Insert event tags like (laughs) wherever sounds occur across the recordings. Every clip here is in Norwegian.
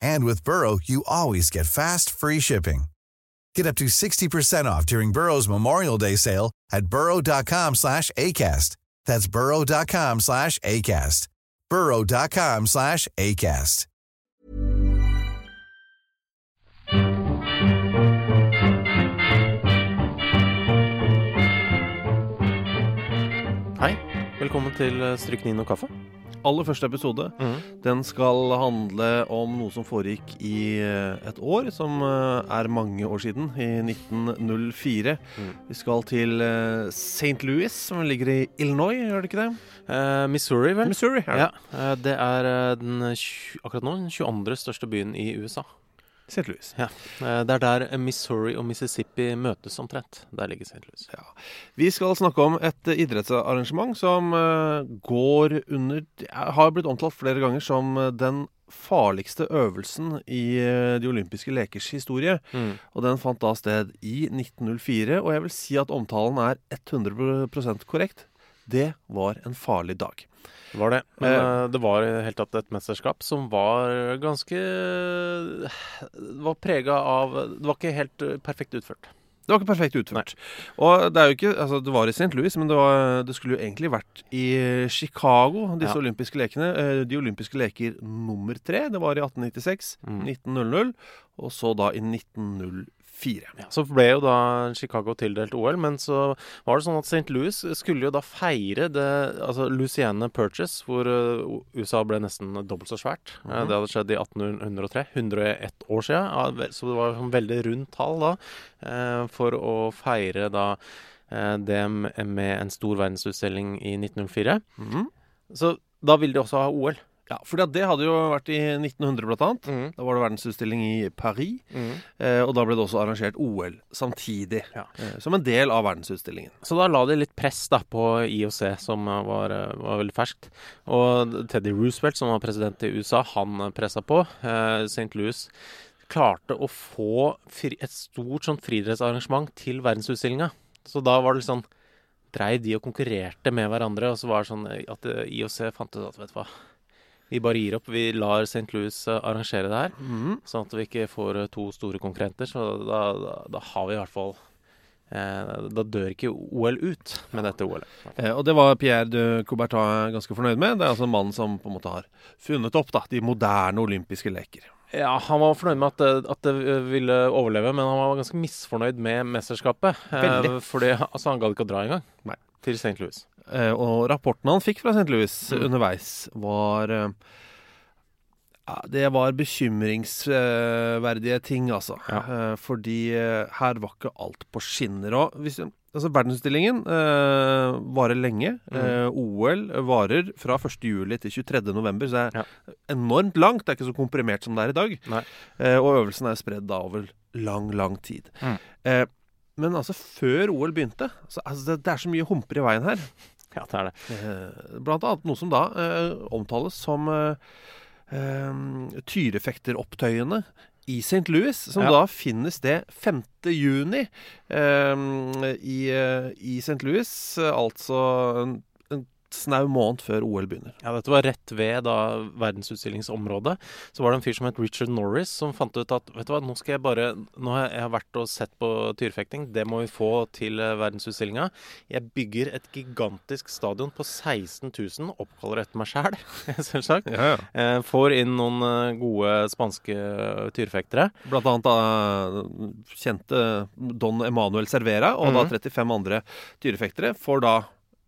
And with Burrow, you always get fast, free shipping. Get up to 60% off during Burrow's Memorial Day sale at burrow.com slash ACAST. That's burrow.com slash ACAST. burrow.com slash ACAST. Hei, velkommen til eh, Stryknin og kaffe. Aller første episode Den skal handle om noe som foregikk i eh, et år som eh, er mange år siden, i 1904. Vi skal til eh, St. Louis, som ligger i Illinois, gjør det ikke det? Eh, Missouri, vel? Missouri, ja. Ja, det er den, akkurat nå den 22. største byen i USA. St. Louis. Ja. Eh, det er der Missouri og Mississippi møtes omtrent. Der ligger St. Louis. Ja. Vi skal snakke om et eh, idrettsarrangement som eh, går under Har blitt omtalt flere ganger som den farligste øvelsen i de olympiske lekers historie. Mm. Og den fant da sted i 1904, og jeg vil si at omtalen er 100% korrekt. Det var en farlig dag. Det var det. Men Eh. eh, det var hele tatt et mesterskap som var ganske Det var prega av Det var ikke helt eh, perfekt utført. Det var ikke perfekt utført. Og det er jo ikke Altså, det var i St. Louis, men det, var, det skulle jo egentlig vært i Chicago, disse Ja. olympiske lekene. Eh, De olympiske leker nummer tre. Det var i 1896, Mm. 1900, og så da i 1904. Ja, så ble jo da Chicago tildelt OL, men så var det sånn at St. Louis skulle jo da feire det Altså Louisiana Purchase, hvor eh, USA ble nesten dobbelt så svært. Eh, Det hadde skjedd i 1803. 101 år siden. Så det var et sånn veldig rundt tall da, eh, for å feire da det med en stor verdensutstilling i 1904. Mhm. Så da ville de også ha OL. Ja, for det hadde jo vært i 1900, blant annet. Da var det verdensutstilling i Paris, eh, og da ble det også arrangert OL samtidig. Ja. Eh, som en del av verdensutstillingen. Så da la de litt press da på IOC, som eh, var, eh, var veldig ferskt. Og Teddy Roosevelt, som var president i USA, han pressa på. Eh, St. Louis klarte å få et stort sånn friidrettsarrangement til verdensutstillinga. Så da var det litt sånn Dreiv de og konkurrerte med hverandre, og så var det sånn at eh, IOC fant ut at vet du hva vi bare gir opp. Vi lar St. Louis eh, arrangere det her, mm. sånn at vi ikke får eh, to store konkurrenter. Så da, da, da har vi i hvert fall eh, Da dør ikke OL ut med dette OL-et. Eh, og det var Pierre de Coubertin ganske fornøyd med. Det er altså en mann som på en måte har funnet opp da, de moderne olympiske leker. Ja, han var fornøyd med at at det ville overleve, men han var ganske misfornøyd med mesterskapet. Eh, Veldig. fordi altså, han gadd ikke å dra engang. Nei. Til St. Louis. Eh, og rapporten han fikk fra St. Louis underveis, var eh, ja, Det var bekymringsverdige ting, altså. Ja. Eh, fordi her var ikke alt på skinner. Og hvis, altså, verdensutstillingen eh, varer lenge. Eh, OL varer fra 1. juli til 23. november, så det er enormt langt. Det er ikke så komprimert som det er i dag. Nei. Eh, og øvelsen er spredd da over lang, lang tid. Mm. Men altså, før OL begynte så, altså, det, det er så mye humper i veien her. (laughs) Ja, det er det. Eh, Blant annet noe som da eh, omtales som eh, eh, tyrefekteropptøyene i St. Louis, som Ja. da finner sted 5. juni eh, i, eh, i St. Louis. Altså snau måned før OL begynner. Ja, dette var rett ved da verdensutstillingsområdet. Så var det en fyr som het Richard Norris, som fant ut at vet du hva, nå skal jeg bare Nå har jeg vært og sett på tyrefekting, det må vi få til eh, verdensutstillinga. Jeg bygger et gigantisk stadion på 16 000, oppkaller etter meg sjæl, (laughs) selvsagt. Ja, ja. Eh, får inn noen eh, gode spanske tyrefektere. Blant annet da kjente Don Emanuel Cervera og Mhm. da 35 andre tyrefektere får da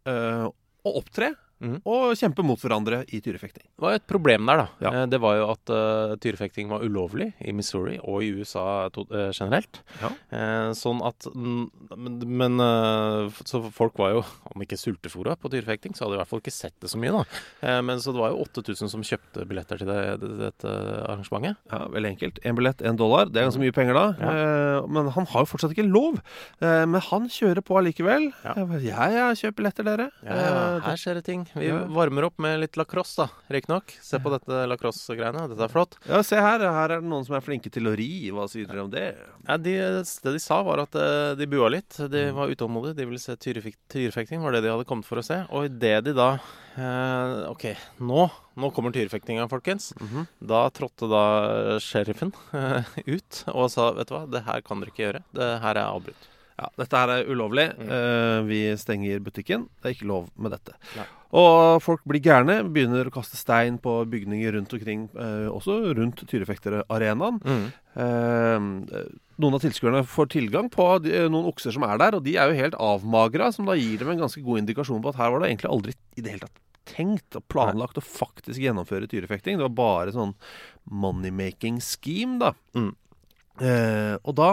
eh, å opptre Mhm. og kjempe mot hverandre i tyrefekting. Det var et problem der, da. Ja. Eh, Det var jo at uh, tyrefekting var ulovlig i Missouri og i USA to, uh, generelt. Ja. Uh, sånn at mm, Men, men Så folk var jo, om ikke sultefòra på tyrefekting, så hadde de i hvert fall ikke sett det så mye, da. Men så det var jo 8000 som kjøpte billetter til det, det, dette arrangementet. Ja, Veldig enkelt. Én billett, én dollar. Det er ganske mye penger da. Ja. Men han har jo fortsatt ikke lov. Men han kjører på allikevel. Ja. Jeg jeg ja, billetter, dere. Her skjer det ting. Vi Ja. varmer opp med litt lacrosse, da, riktignok. Se på dette lacrosse-greiene. Dette er flott. ja, se her. Her er det noen som er flinke til å ri. Hva sier dere om det? Ja, de, det de sa, var at eh, de bua litt. De var utålmodige. De ville se tyrefekting, var det de hadde kommet for å se. Og idet de da eh, OK, nå, nå kommer tyrefektinga, folkens. Da trådte da sheriffen eh, (laughs) ut og sa vet du hva, det her kan dere ikke gjøre. Det her er avbrutt. Ja, dette her er ulovlig. Mm. Uh, vi stenger butikken. Det er ikke lov med dette. Nei. Og folk blir gærne, begynner å kaste stein på bygninger rundt omkring, uh, også rundt Tyrefekterarenaen. Mm. Uh, noen av tilskuerne får tilgang på de, noen okser som er der, og de er jo helt avmagra, som da gir dem en ganske god indikasjon på at her var det egentlig aldri i det hele tatt tenkt og planlagt å faktisk gjennomføre tyrefekting. Det var bare sånn money-making scheme, da. Mm. Og da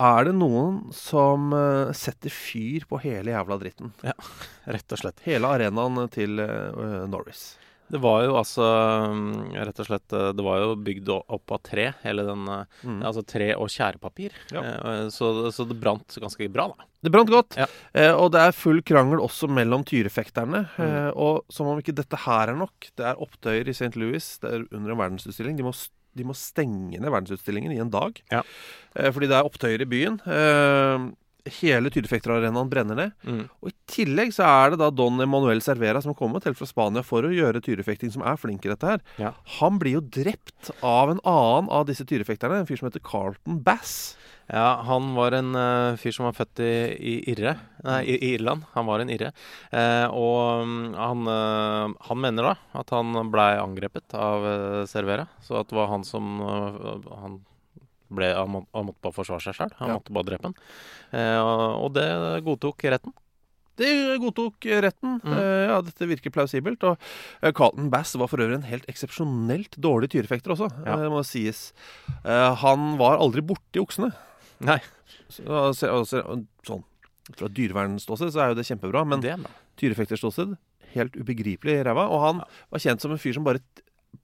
er det noen som eh, setter fyr på hele jævla dritten. Ja, (laughs) Rett og slett. Hele arenaen til eh, Norris. Det var jo altså mm, rett og slett eh, Det var jo bygd opp av tre, hele den eh, Mm. Altså tre og tjærepapir. Ja. Eh, Så, så det brant ganske bra, da. Det brant godt, Ja. eh, og det er full krangel også mellom tyrefekterne. Mm. Eh, og som om ikke dette her er nok. Det er opptøyer i St. Louis, det er under en verdensutstilling. De må, de må stenge ned verdensutstillingen i en dag. Ja. Eh, fordi det er opptøyer i byen. Hele Tyrefekterarenaen brenner ned. Mm. Og I tillegg så er det da Don Emanuel Cervera som har kommet helt fra Spania for å gjøre tyrefekting, som er flink i dette her. Ja. Han blir jo drept av en annen av disse tyrefekterne, en fyr som heter Carlton Bass. Ja, han var en uh, fyr som var født i, i Irre Nei, i, i Irland. Han var en irre. Eh, og mm, han, uh, han mener da at han blei angrepet av Cervera. Så at det var han som Han ble Han, må, han måtte bare forsvare seg sjøl. Han Ja. måtte bare drepe han. Eh, og, det godtok retten. Det godtok retten. Mm. Eh, ja, dette virker plausibelt. Og eh, Carlton Bass var for øvrig en helt eksepsjonelt dårlig tyrefekter også, Ja. det må sies. Eh, han var aldri borti oksene. Nei, Så, se- og sånn Fra dyrevernståsted så er jo det kjempebra, men er tyrefekterståsted helt ubegripelig ræva. Og han var kjent som en fyr som bare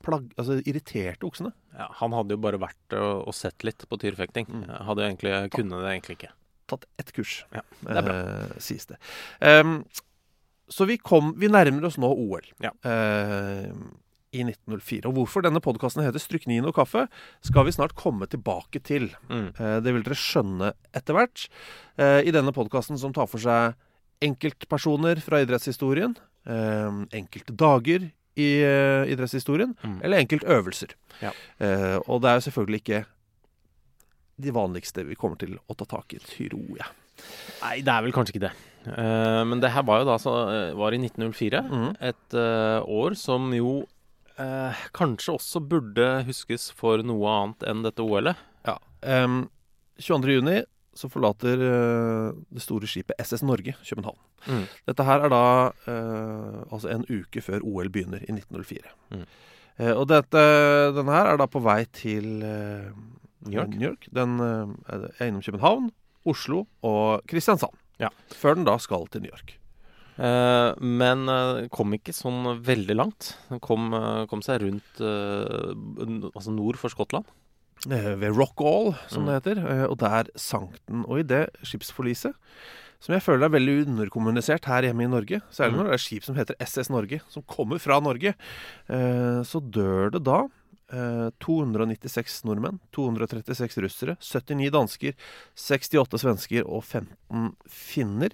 plag, altså, irriterte oksene. Ja, han hadde jo bare vært og, og sett litt på tyrfekting. Mm. Hadde egentlig Kunne det egentlig ikke. Tatt ett kurs, Ja, det er bra. eh, sies det. Um, så vi, kom, vi nærmer oss nå OL Ja. eh, i 1904. Og hvorfor denne podkasten heter 'Stryknin og kaffe', skal vi snart komme tilbake til. Mm. Eh, det vil dere skjønne etter hvert. Eh, I denne podkasten som tar for seg enkeltpersoner fra idrettshistorien, eh, enkelte dager i uh, idrettshistorien, Mm. eller enkeltøvelser. Ja. Uh, og det er jo selvfølgelig ikke de vanligste vi kommer til å ta tak i, tror jeg. Nei, det er vel kanskje ikke det. Uh, men det her var jo da så, var i 1904. Mm. Et år som jo kanskje også burde huskes for noe annet enn dette OL-et. Ja. Um, 22. så forlater eh, det store skipet SS Norge København. Mm. Dette her er da eh, altså en uke før OL begynner i 1904. Mm. Eh, og dette, denne her er da på vei til eh, New York. Den er innom København, Oslo og Kristiansand. Ja. Før den da skal til New York. Men eh, kom ikke sånn veldig langt. Kom, kom seg rundt altså nord for Skottland. Eh, ved Rockall, som Mm. det heter. Eh, og der sank den. Og i det skipsforliset, som jeg føler er veldig underkommunisert her hjemme i Norge, særlig Mm. når det er skip som heter SS Norge, som kommer fra Norge, eh, så dør det da eh, 296 nordmenn, 236 russere, 79 dansker, 68 svensker og 15 finner.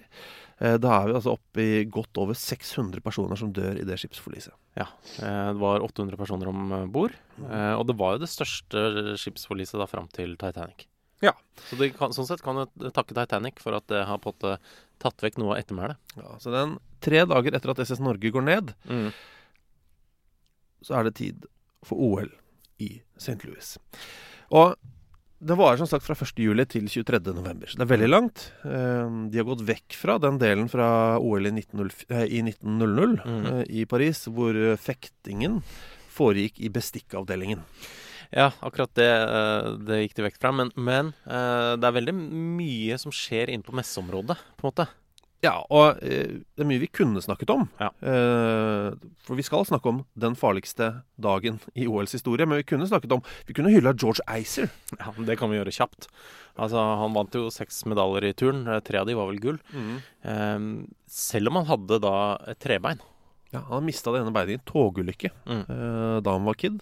Eh, da er vi altså oppe i godt over 600 personer som dør i det skipsforliset. Ja, eh, Det var 800 personer om bord. Eh, og det var jo det største skipsforliset da fram til Titanic. Ja. Så kan, sånn sett kan du takke Titanic for at det har fått tatt vekk noe av ettermælet. Ja, så den tre dager etter at SS Norge går ned, Mm. så er det tid for OL i St. Louis. Og det varer som sagt fra 1. juli til 23. november, så det er veldig langt. Eh, De har gått vekk fra den delen fra OL i 1900, eh, i 1900 Mm. eh, i Paris, hvor fektingen foregikk i bestikkavdelingen. Ja, akkurat det, det gikk de vekk fra. Men, men det er veldig mye som skjer inne på messeområdet, på en måte. Ja, og eh, det er mye vi kunne snakket om. Ja. Eh, for vi skal snakke om den farligste dagen i OLs historie. Men vi kunne snakket om Vi kunne hylla George Eiser. Ja, Det kan vi gjøre kjapt. Altså, Han vant jo seks medaljer i turn. Eh, Tre av de var vel gull. Eh, selv om han hadde da et trebein. Ja, Han mista det ene beinet i en togulykke Mm. eh, da han var kid.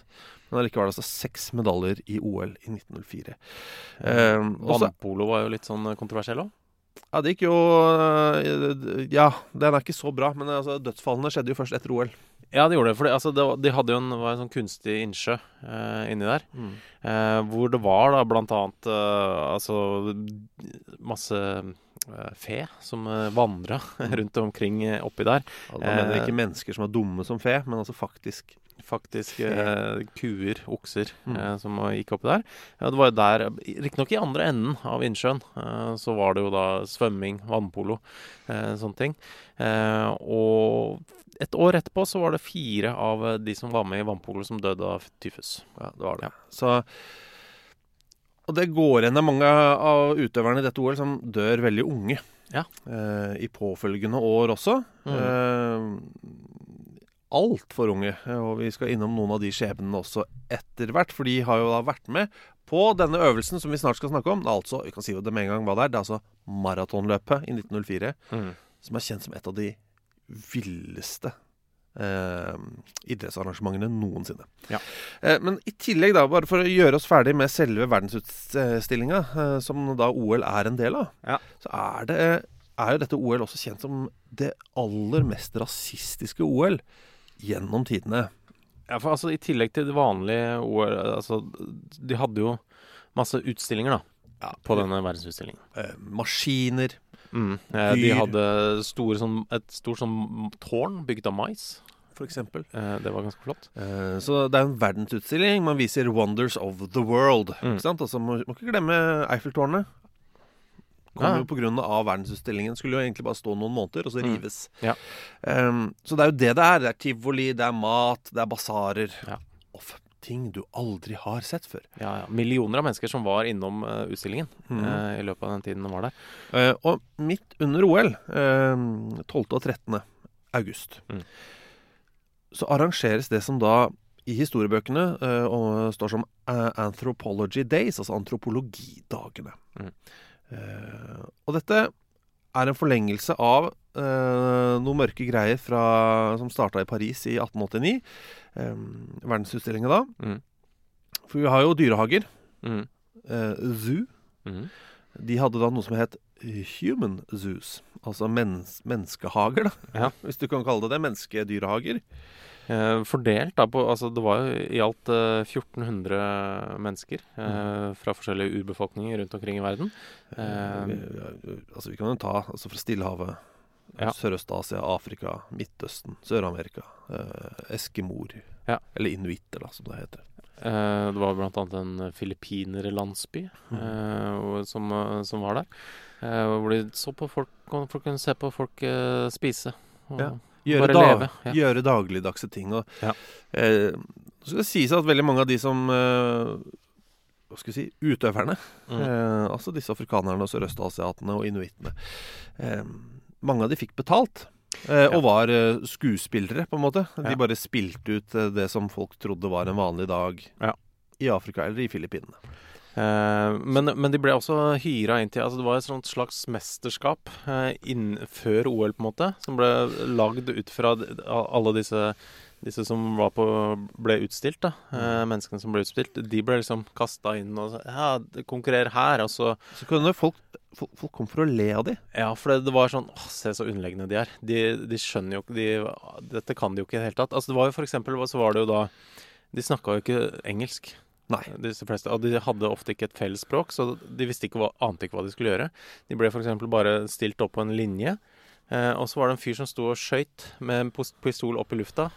Men allikevel altså seks medaljer i OL i 1904. Eh, Vannpolo var jo litt sånn kontroversiell òg. Ja, det gikk jo eh, Ja, den er ikke så bra, men altså, dødsfallene skjedde jo først etter OL. Ja, de gjorde det. For altså, de hadde jo en, en sånn kunstig innsjø eh, inni der. Eh, hvor det var da blant annet eh, altså masse eh, fe som uh, vandra (laughs) rundt omkring eh, oppi der. Ja, da mener jeg Eh, ikke mennesker som er dumme som fe, men altså faktisk Faktisk eh, kuer, okser, Mm. eh, som gikk oppi der. Ja, det var jo der, Riktignok i andre enden av innsjøen, eh, så var det jo da svømming, vannpolo, eh, sånne ting. Eh, og et år etterpå så var det fire av de som var med i vannpolo, som døde av tyfus. Ja, det var det. Så Og det går igjen det er mange av utøverne i dette OL som dør veldig unge. Ja. Eh, I påfølgende år også. Mm. Eh, Altfor unge. Og vi skal innom noen av de skjebnene også etter hvert. For de har jo da vært med på denne øvelsen som vi snart skal snakke om. Det er altså, vi kan si jo det med en gang hva det er. Det er altså maratonløpet i 1904. Mm. Som er kjent som et av de villeste eh, idrettsarrangementene noensinne. Ja. Eh, men i tillegg, da, bare for å gjøre oss ferdig med selve verdensutstillinga, eh, som da OL er en del av, Ja. så er, det, er jo dette OL også kjent som det aller mest rasistiske OL gjennom tidene. Ja, for altså I tillegg til det vanlige OL altså, De hadde jo masse utstillinger da på denne verdensutstillingen. Eh, maskiner. Mm. Eh, de hadde store, sånn, et stort sånn tårn bygd av mais. For eksempel. Eh, det var ganske flott. Eh, Så det er en verdensutstilling. Man viser 'Wonders of the World'. Mm. Ikke sant? Altså, må, må ikke glemme Eiffeltårnet. Kom Ja. jo av verdensutstillingen. Skulle jo egentlig bare stå noen måneder, og så Mm. rives. Ja. Um, så det er jo det det er. Det er tivoli, det er mat, det er basarer. Ja. Off ting du aldri har sett før. Ja, ja. Millioner av mennesker som var innom uh, utstillingen Mm. uh, i løpet av den tiden de var der. Uh, og midt under OL, eh, 12. og 13. august, Mm. så arrangeres det som da i historiebøkene står som Anthropology Days, altså antropologidagene. Mm. Eh, og dette er en forlengelse av eh, noen mørke greier fra, som starta i Paris i 1889. Eh, verdensutstillingen da. Mm. For vi har jo dyrehager. Mm. Eh, zoo. Mm. De hadde da noe som het human zoos. Altså mens menneskehager, da. Ja. (laughs) Hvis du kan kalle det det. Menneskedyrehager. Eh, fordelt da på Altså det var jo i alt eh, 1400 mennesker eh, fra forskjellige urbefolkninger rundt omkring i verden. Eh, vi, altså vi kan jo ta altså fra Stillehavet, Ja. Sørøst-Asia, Afrika, Midtøsten, Sør-Amerika. Eh, Eskimoer. Ja. Eller inuitter, da, som det heter. Eh, det var annet en filippinerlandsby eh, som, eh, som var der. Eh, hvor de så på folk folk kunne se på folk eh, spise. Og Ja. Gjøre, da leve. Ja. gjøre dagligdagse ting. Og, Ja. eh, så skal det sies at veldig mange av de som eh, Hva skal vi si utøverne, Mm. eh, altså disse afrikanerne og sørøstasiatene og inuittene eh, Mange av de fikk betalt. eh, Ja. Og var eh, skuespillere, på en måte. De bare spilte ut det som folk trodde var en vanlig dag Ja. i Afrika eller i Filippinene. Eh, men, men de ble også hyra inn til Altså det var et slags mesterskap eh, inn, før OL, på en måte, som ble lagd ut fra alle disse disse som var på, ble utstilt, da. Eh, menneskene som ble utstilt. De ble liksom kasta inn og Ja, konkurrer her. Og så Så kunne folk, folk, folk kom for å le av de. Ja, for det, det var sånn Åh, se så underlegne de er. De, de skjønner jo ikke de, Dette kan de jo ikke i det hele tatt. Altså, det var jo for eksempel Så var det jo da De snakka jo ikke engelsk. Nei. Disse fleste, og de hadde ofte ikke et felles språk, så de visste ikke hva, ante ikke hva de skulle gjøre. De ble f.eks. bare stilt opp på en linje, eh, og så var det en fyr som sto og skøyt med en pistol opp i lufta,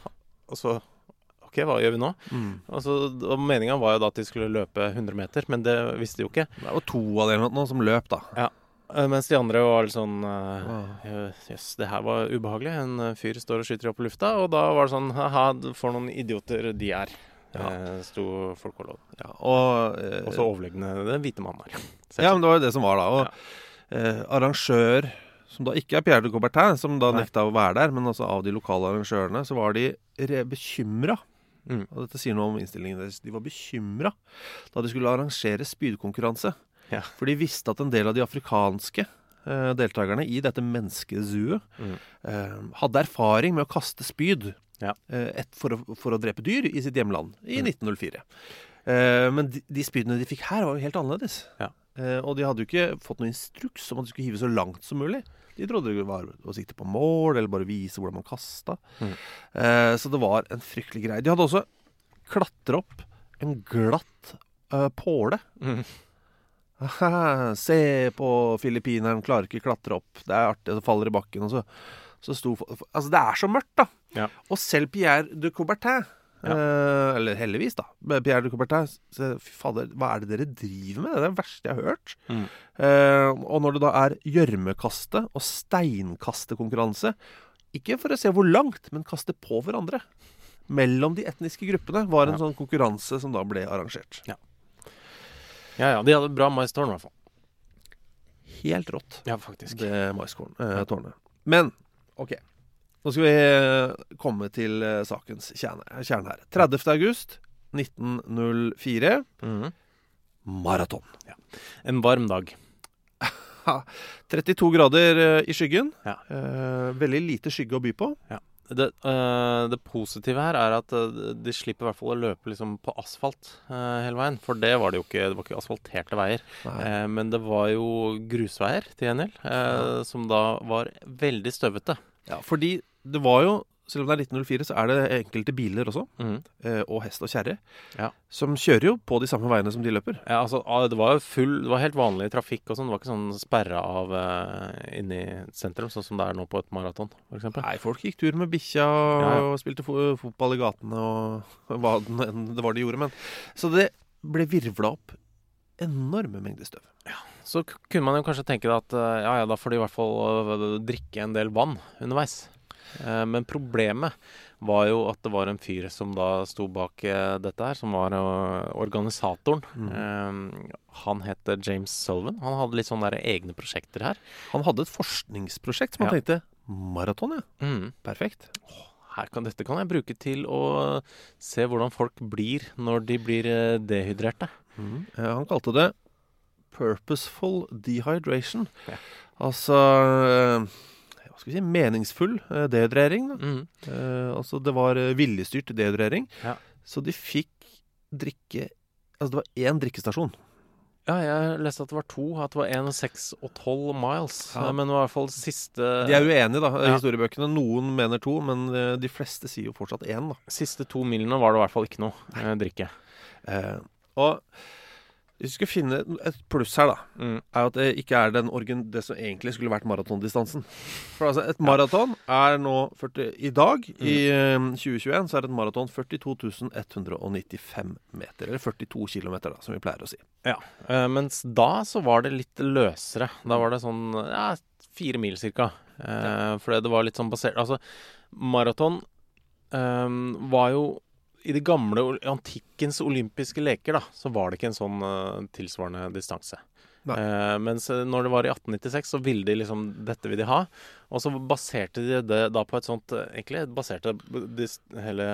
og så OK, hva gjør vi nå? Mm. så og Meninga var jo da at de skulle løpe 100 meter, men det visste de jo ikke. Det var to av dem nå som løp, da. Ja. Eh, Mens de andre var litt sånn eh, Jøss, det her var ubehagelig. En eh, fyr står og skyter opp i lufta, og da var det sånn Ha-ha, for noen idioter de er. Ja. Eh, sto folk og lå. Ja, og eh, Og så overlegne den hvite mannen her. (laughs) Ja, men det var jo det som var da. Og eh, arrangør, som da ikke er Pierre de Coubertin, som da Nei. nekta å være der, men altså av de lokale arrangørene, så var de bekymra. Mm. Og dette sier noe om innstillingen deres. De var bekymra da de skulle arrangere spydkonkurranse. Ja. For de visste at en del av de afrikanske eh, deltakerne i dette menneskezooet Mm. eh, hadde erfaring med å kaste spyd Ja. eh, et, for, å, for å drepe dyr i sitt hjemland i Mm. 1904. Eh, men de, de spydene de fikk her, var jo helt annerledes. Ja. Eh, og de hadde jo ikke fått noen instruks om at de skulle hive så langt som mulig. De trodde det var å sikte på mål, eller bare vise hvordan man kasta. Mm. Så det var en fryktelig greie. De hadde også klatra opp en glatt påle. Mm. Se på filippineren, klarer ikke klatre opp. Det er artig, så faller i bakken. Og så, så sto Altså, det er så mørkt, da. Ja. Og selv Pierre de Coubertin Ja. eh, Eller heldigvis, da. Pierre de Coubertin så, Fy fader, hva er det dere driver med? Det er det verste jeg har hørt. Mm. Eh, og når det da er gjørmekaste og steinkastekonkurranse Ikke for å se hvor langt, men kaste på hverandre. Mellom de etniske gruppene var en Ja. sånn konkurranse som da ble arrangert. Ja, ja. De hadde bra maistårn, i hvert fall. Helt rått. Ja, faktisk. det maistårnet. Men OK. Nå skal vi eh, komme til eh, sakens kjerne, kjerne her. 30. august 1904. Mm. Maraton. En varm dag. 32 grader eh, i skyggen. Ja. Eh, veldig lite skygge å by på. Det, eh, det positive her er at de slipper i hvert fall å løpe liksom på asfalt eh, hele veien. For det var det jo ikke. Det var ikke asfalterte veier. Eh, men det var jo grusveier til gjengjeld, eh, som da var veldig støvete. Ja, fordi det var jo, selv om det er 1904, så er det enkelte biler også, eh, og hest og kjerre, Ja. som kjører jo på de samme veiene som de løper. Ja, altså, ah, det var jo full Det var helt vanlig trafikk og sånn. Det var ikke sånn sperra av uh, inni sentrum, sånn som det er nå på et maraton, f.eks. Nei, folk gikk tur med bikkja og Ja, ja. spilte fo fotball i gatene og (laughs) hva det var de gjorde. Men. Så det ble virvla opp enorme mengder støv. Så kunne man jo kanskje tenke at eh, ja, ja, da får de i hvert fall eh, drikke en del vann underveis. Eh, Men problemet var jo at det var en fyr som da sto bak dette her, som var organisatoren. Mm. Han het James Sullivan. Han hadde litt sånne egne prosjekter her. Han hadde et forskningsprosjekt som han Ja. tenkte maraton, ja. Mm. Perfekt. Her kan, dette kan jeg bruke til å se hvordan folk blir når de blir eh, dehydrerte. Mm. Han kalte det purposeful dehydration. Ja. Altså eh, Hva skal vi si meningsfull eh, dehydrering. Mm. Eh, altså det var viljestyrt dehydrering. Ja. Så de fikk drikke Altså det var én drikkestasjon. Ja, jeg leste at det var to. At det var én, seks og tolv miles. Ja. Men i hvert fall siste De er uenige, da, Ja. historiebøkene. Noen mener to, men de fleste sier jo fortsatt én, da. Siste to milene var det i hvert fall ikke noe Nei. drikke. Eh, og hvis vi skulle finne et pluss her, da, Mm. er at det ikke er den orgen, det som egentlig skulle vært maratondistansen. For altså, et maraton er nå 40 I dag, i eh, 2021, så er et maraton 42.195 meter. Eller 42 km, da, som vi pleier å si. Ja. Eh, mens da så var det litt løsere. Da var det sånn ja, fire mil cirka. Eh, fordi det var litt sånn basert Altså, maraton eh, var jo I de gamle antikkens olympiske leker, da, så var det ikke en sånn uh, tilsvarende distanse. Eh, mens eh, når det var i 1896, så ville de liksom Dette vil de ha. Og så baserte de det da på et sånt eh, Egentlig baserte de hele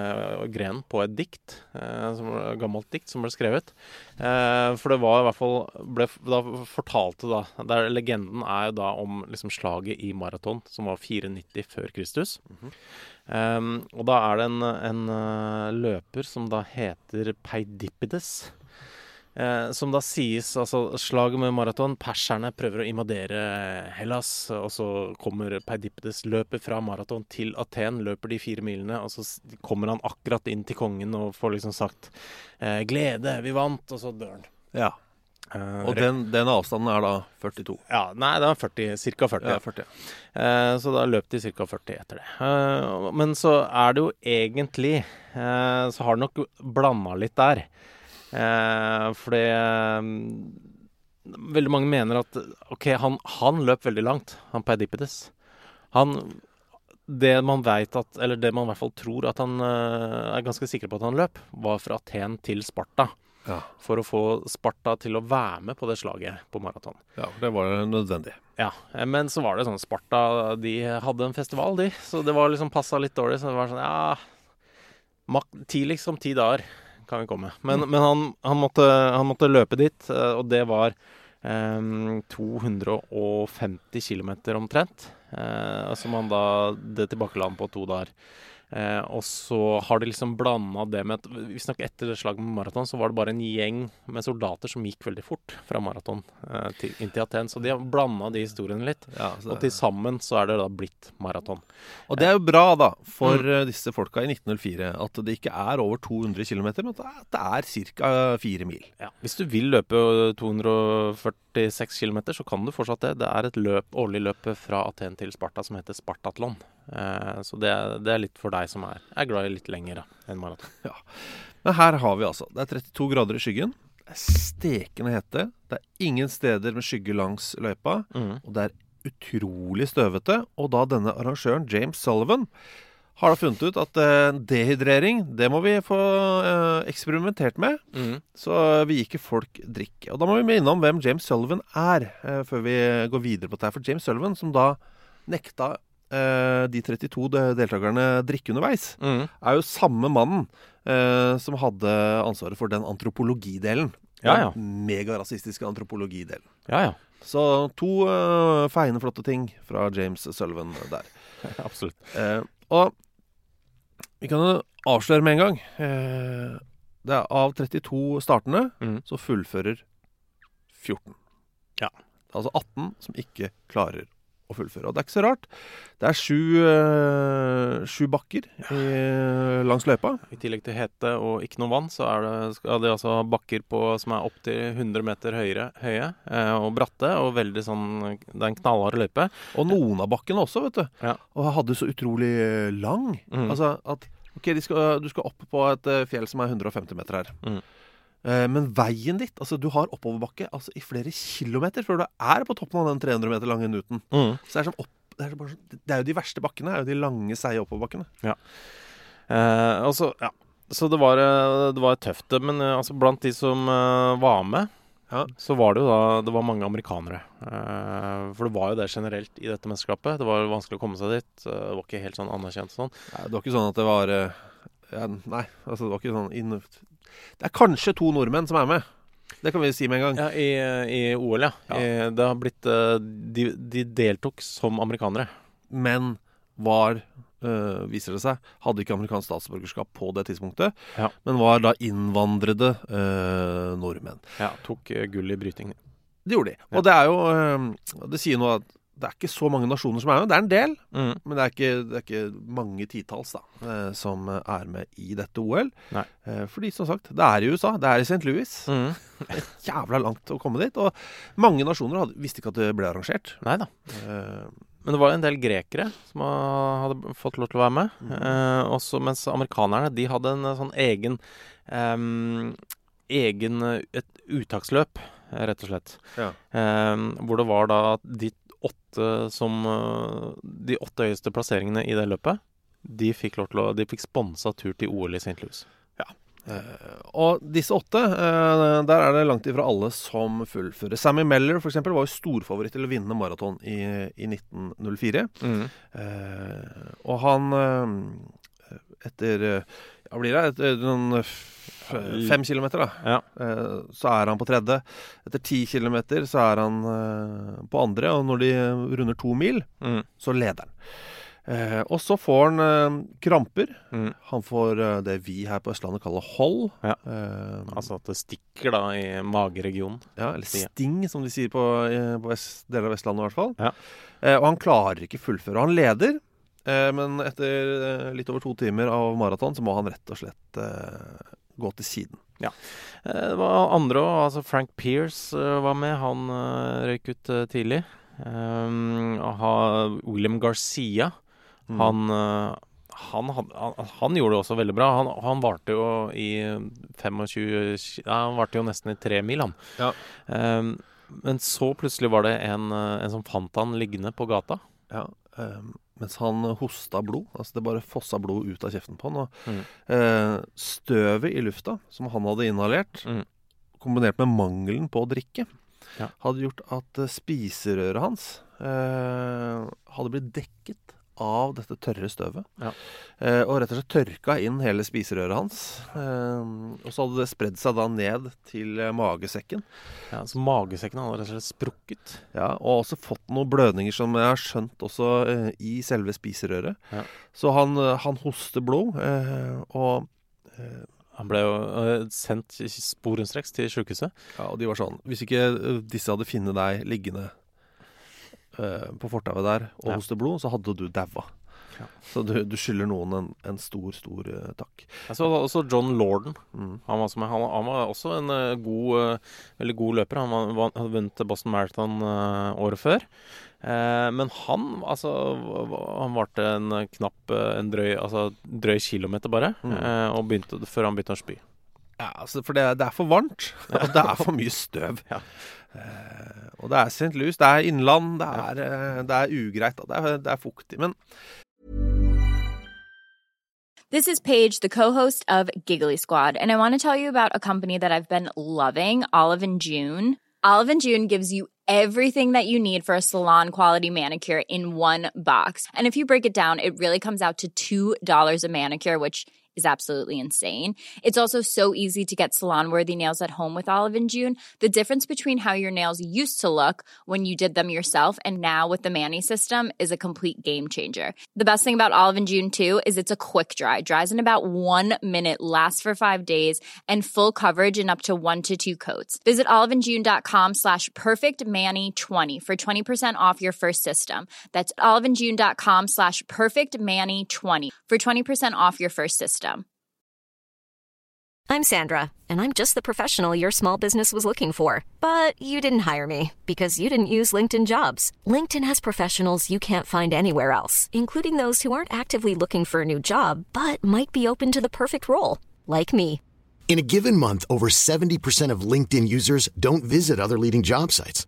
grenen på et dikt. Uh, som, et gammelt dikt som ble skrevet. Uh, for det var i hvert fall ble, Da fortalte da der, Legenden er jo da om liksom slaget i maraton, som var 490 før Kristus. Um, og da er det en, en løper som da heter Peidipides. Eh, som da sies Altså, slaget med maraton Perserne prøver å invadere Hellas, og så kommer Peidipedes løper fra maraton til Aten, løper de fire milene, og så kommer han akkurat inn til kongen og får liksom sagt eh, 'Glede, vi vant', og så dør han. Ja. Eh, Og den, den avstanden er da 42. Ja, nei, det var 40, ca. 40. Ja, 40. Eh, så da løp de ca. 40 etter det. Eh, men så er det jo egentlig eh, Så har det nok blanda litt der. Eh, fordi eh, veldig mange mener at OK, han, han løp veldig langt, han Peidipides. Han Det man veit at Eller det man i hvert fall tror at han eh, er ganske sikker på at han løp, var fra Aten til Sparta. Ja. For å få Sparta til å være med på det slaget på maraton. ja, det var nødvendig. Ja, eh, men så var det sånn Sparta De hadde en festival, de. Så det var liksom passa litt dårlig. Så det var sånn Ja Tidligst om ti dager kan vi komme. Men, men han, han, måtte, han måtte løpe dit, eh, og det var eh, 250 km omtrent. Eh, som han da Det tilbakela han på to dager. Eh, og så har de liksom blanda det med at Visstnok etter det slaget med maraton, så var det bare en gjeng med soldater som gikk veldig fort fra maraton eh, til, inn til Aten. Så de har blanda de historiene litt. Ja, så Og til sammen så er det da blitt maraton. Og det er jo bra, da, for mm. disse folka i 1904 at det ikke er over 200 km, men at det er- det er ca. fire mil. Ja. Hvis du vil løpe 246 km, så kan du fortsatt det. Det er et løp, årlig løp fra Aten til Sparta som heter Spartatlon. Eh, så det, det er litt for deg som er, er glad i litt lenger enn maraton. (laughs) Men her har vi altså Det er 32 grader i skyggen. Det er stekende hete. Det er ingen steder med skygge langs løypa. Mm. Og det er utrolig støvete. Og da denne arrangøren, James Sullivan, har da funnet ut at eh, dehydrering, det må vi få eh, eksperimentert med. Mm. Så vi gir ikke folk drikke. Og da må vi minne om hvem James Sullivan er, før vi går videre på dette. For James Sullivan, som da nekta de 32 deltakerne drikke underveis, Mm. er jo samme mannen eh, som hadde ansvaret for den antropologidelen. Ja, ja. Den megarasistiske antropologidelen. Ja, ja. Så to eh, feiende flotte ting fra James Sullivan der. (laughs) Absolutt. Eh, og vi kan jo avsløre med en gang. Eh, det er av 32 startende Mm. så fullfører 14. Ja. Det er altså 18 som ikke klarer å fullføre. Og det er ikke så rart. Det er sju, eh, sju bakker i, langs løypa. I tillegg til hete og ikke noe vann, så er det, skal de altså bakker på, som er opptil 100 meter høyere, høye eh, og bratte. Og veldig sånn Det er en knallhard løype. Og noen av bakkene også, vet du. Ja. Og hadde så utrolig eh, lang. Mm. Altså at OK, skal, du skal opp på et eh, fjell som er 150 meter her. Mm. Eh, men veien ditt Altså, du har oppoverbakke altså, i flere kilometer før du er på toppen av den 300 meter lange Newton. Mm. Så det er, sånn opp, det, er bare sånn, det er jo de verste bakkene. Det er jo de lange, seige oppoverbakkene. Eh, og så, ja. Så det var, eh, det var tøft. Men eh, altså, blant de som uh, var med, Ja. så var det jo da Det var mange amerikanere. Uh, for det var jo det generelt i dette mesterskapet. Det var vanskelig å komme seg dit. Uh, Det var ikke helt sånn anerkjent sånn. Nei, det var ikke sånn at det var eh, ja, Nei, altså det var ikke sånn Det er kanskje to nordmenn som er med. Det kan vi si med en gang. Ja, I, i OL, ja. Ja. Det har blitt eh, de, de deltok som amerikanere. Men var, øh, viser det seg, hadde ikke amerikansk statsborgerskap på det tidspunktet. Ja. Men var da innvandrede øh, nordmenn. Ja, Tok gull i bryting. Det gjorde de. Og det er jo øh, Det sier noe at det er ikke så mange nasjoner som er med. Det er en del, Mm. men det er ikke, det er ikke mange titalls da, øh, som er med i dette OL. Nei. Eh, fordi, som sagt, det er i USA. Det er i St. Louis. Mm. (laughs) Jævla langt å komme dit. Og mange nasjoner hadde, visste ikke at det ble arrangert. Nei da. Eh, Men det var en del grekere som hadde fått lov til å være med. Mm. Eh, også mens amerikanerne de hadde en eh, sånn egen em, Egen eh, et uttaksløp, eh, rett og slett. Ja. Hvor det var da de åtte som eh, De åtte høyeste plasseringene i det løpet, de fikk å De fikk sponsa tur til OL i St. Louis. Eh, og disse åtte, eh, der er det langt ifra alle som fullfører. Sammy Meller for eksempel, var jo storfavoritt til å vinne maraton i, i 1904. Eh, og han Etter Ja, blir det? Etter noen fem kilometer, da. Ja. Eh, så er han på tredje. Etter ti kilometer så er han eh, på andre. Og når de runder to mil, Mm. så leder han. Eh, og så får han eh, kramper. Mm. Han får eh, det vi her på Østlandet kaller hold. Ja. Eh, Altså at det stikker da i mageregionen. ja, eller sting, som de sier på, eh, på deler av Vestlandet i hvert fall. Ja. Eh, og han klarer ikke fullføre. Han leder, eh, men etter eh, litt over to timer av maraton så må han rett og slett eh, gå til siden. Ja. Det var andre òg. Altså Frank Pearce eh, var med. Han eh, røyk ut eh, tidlig. Um, William Garcia. Mm. Han, eh, han, han, han gjorde det også veldig bra. Han, han varte jo i 25 ja, Han varte jo nesten i tre mil, han. Ja. Um, men så plutselig var det en, eh, en som fant han liggende på gata. Ja, ehm, mens han hosta blod. Altså det bare fossa blod ut av kjeften på han. Og Mm. eh, støvet i lufta som han hadde inhalert, Mm. kombinert med mangelen på å drikke, Ja. hadde gjort at eh, spiserøret hans eh, hadde blitt dekket av dette tørre støvet. Ja. Eh, og rett og slett tørka inn hele spiserøret hans. Eh, og så hadde det spredd seg da ned til eh, magesekken. Ja, så magesekken hadde rett og slett sprukket. Ja, og også fått noen blødninger som jeg har skjønt også eh, i selve spiserøret. Ja. Så han, eh, han hoster blod, eh, og, eh, Han ble jo sendt sporenstreks til sjukehuset. ja, og de var sånn Hvis ikke disse hadde funnet deg liggende eh, på fortauet der og Ja. hoste blod, så hadde du daua. Ja. Så du, du skylder noen en, en stor, stor uh, takk. Jeg så også John Lorden. Mm. Han var, som, han, han var også en uh, god, uh, veldig god løper. Han var, hadde vunnet Boston Marathon året før. Men han altså Han varte en knapp en drøy, altså, drøy kilometer bare, Mm. og begynte, før han begynte å spy. Ja, altså, for det, det er for varmt, og det er for mye støv. Ja. Eh, og det er St. Louis, det er innland, det er, ja. det er ugreit, det er, det er fuktig. Men This is Paige, the co-host of Giggly Squad, and I want to tell you about a company that I've been loving, Olive and June. Olive and June gives you everything that you need for a salon quality manicure in one box. And if you break it down, it really comes out to $2 a manicure, which is absolutely insane. It's also so easy to get salon worthy nails at home with Olive and June. The difference between how your nails used to look when you did them yourself and now with the Manny system is a complete game changer. The best thing about Olive and June too is it's a quick dry. Dries in about one minute, lasts for five days, and full coverage in up to one to two coats. Visit oliveandjune.com slash perfectmanny20 for 20% off your first system. That's oliveandjune.com slash perfectmanny20 for 20% off your first system. I'm Sandra, and I'm just the professional your small business was looking for. But you didn't hire me because you didn't use LinkedIn jobs. LinkedIn has professionals you can't find anywhere else, including those who aren't actively looking for a new job but might be open to the perfect role, like me. In a given month, over 70% of LinkedIn users don't visit other leading job sites.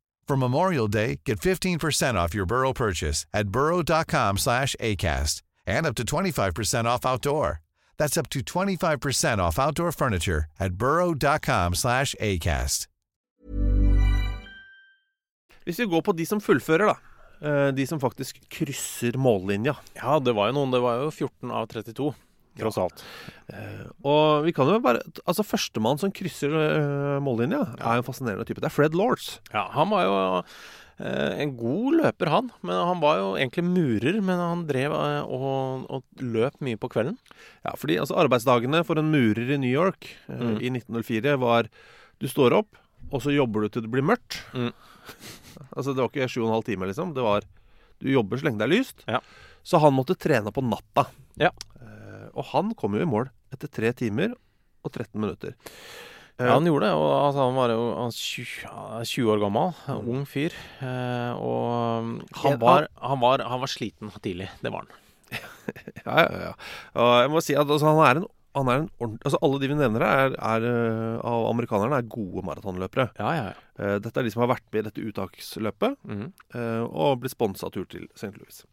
For Memorial Day, get 15% off your Burrow purchase at burrow.com slash ACAST and up to 25% off outdoor. That's up to 25% off outdoor furniture at burrow.com slash ACAST. hvis vi går på de som fullfører, da. eh, de som faktisk krysser mållinja. Ja, det var jo noen. Det var jo 14 av 32, tross alt. Uh, og vi kan jo bare Altså, førstemann som krysser uh, mållinja, er jo en fascinerende type. Det er Fred Lords. Ja, han var jo uh, en god løper, han. Men han var jo egentlig murer, men han drev og, og løp mye på kvelden. Ja, fordi altså, arbeidsdagene for en murer i New York Mm. i 1904 var Du står opp, og så jobber du til det blir mørkt. Mm. (laughs) altså, det var ikke sju og en halv time, liksom. Det var Du jobber så lenge det er lyst. Ja. Så han måtte trene på natta. Ja. Eh, og han kom jo i mål etter tre timer og 13 minutter. Ja, han gjorde det. og altså, Han var jo han 20, 20 år gammel. en Ung fyr. Eh, og um, han var, han, var, han var sliten tidlig. Det var han. (laughs) Ja, ja, ja. Og jeg må si at altså, han er en han er en ordent- altså Alle de vi nevner her, er, er, øh, av amerikanerne, er gode maratonløpere. Ja, ja, ja. Eh, Dette er de som har vært med i dette uttaksløpet eh, og blitt sponsa tur til St. Louis.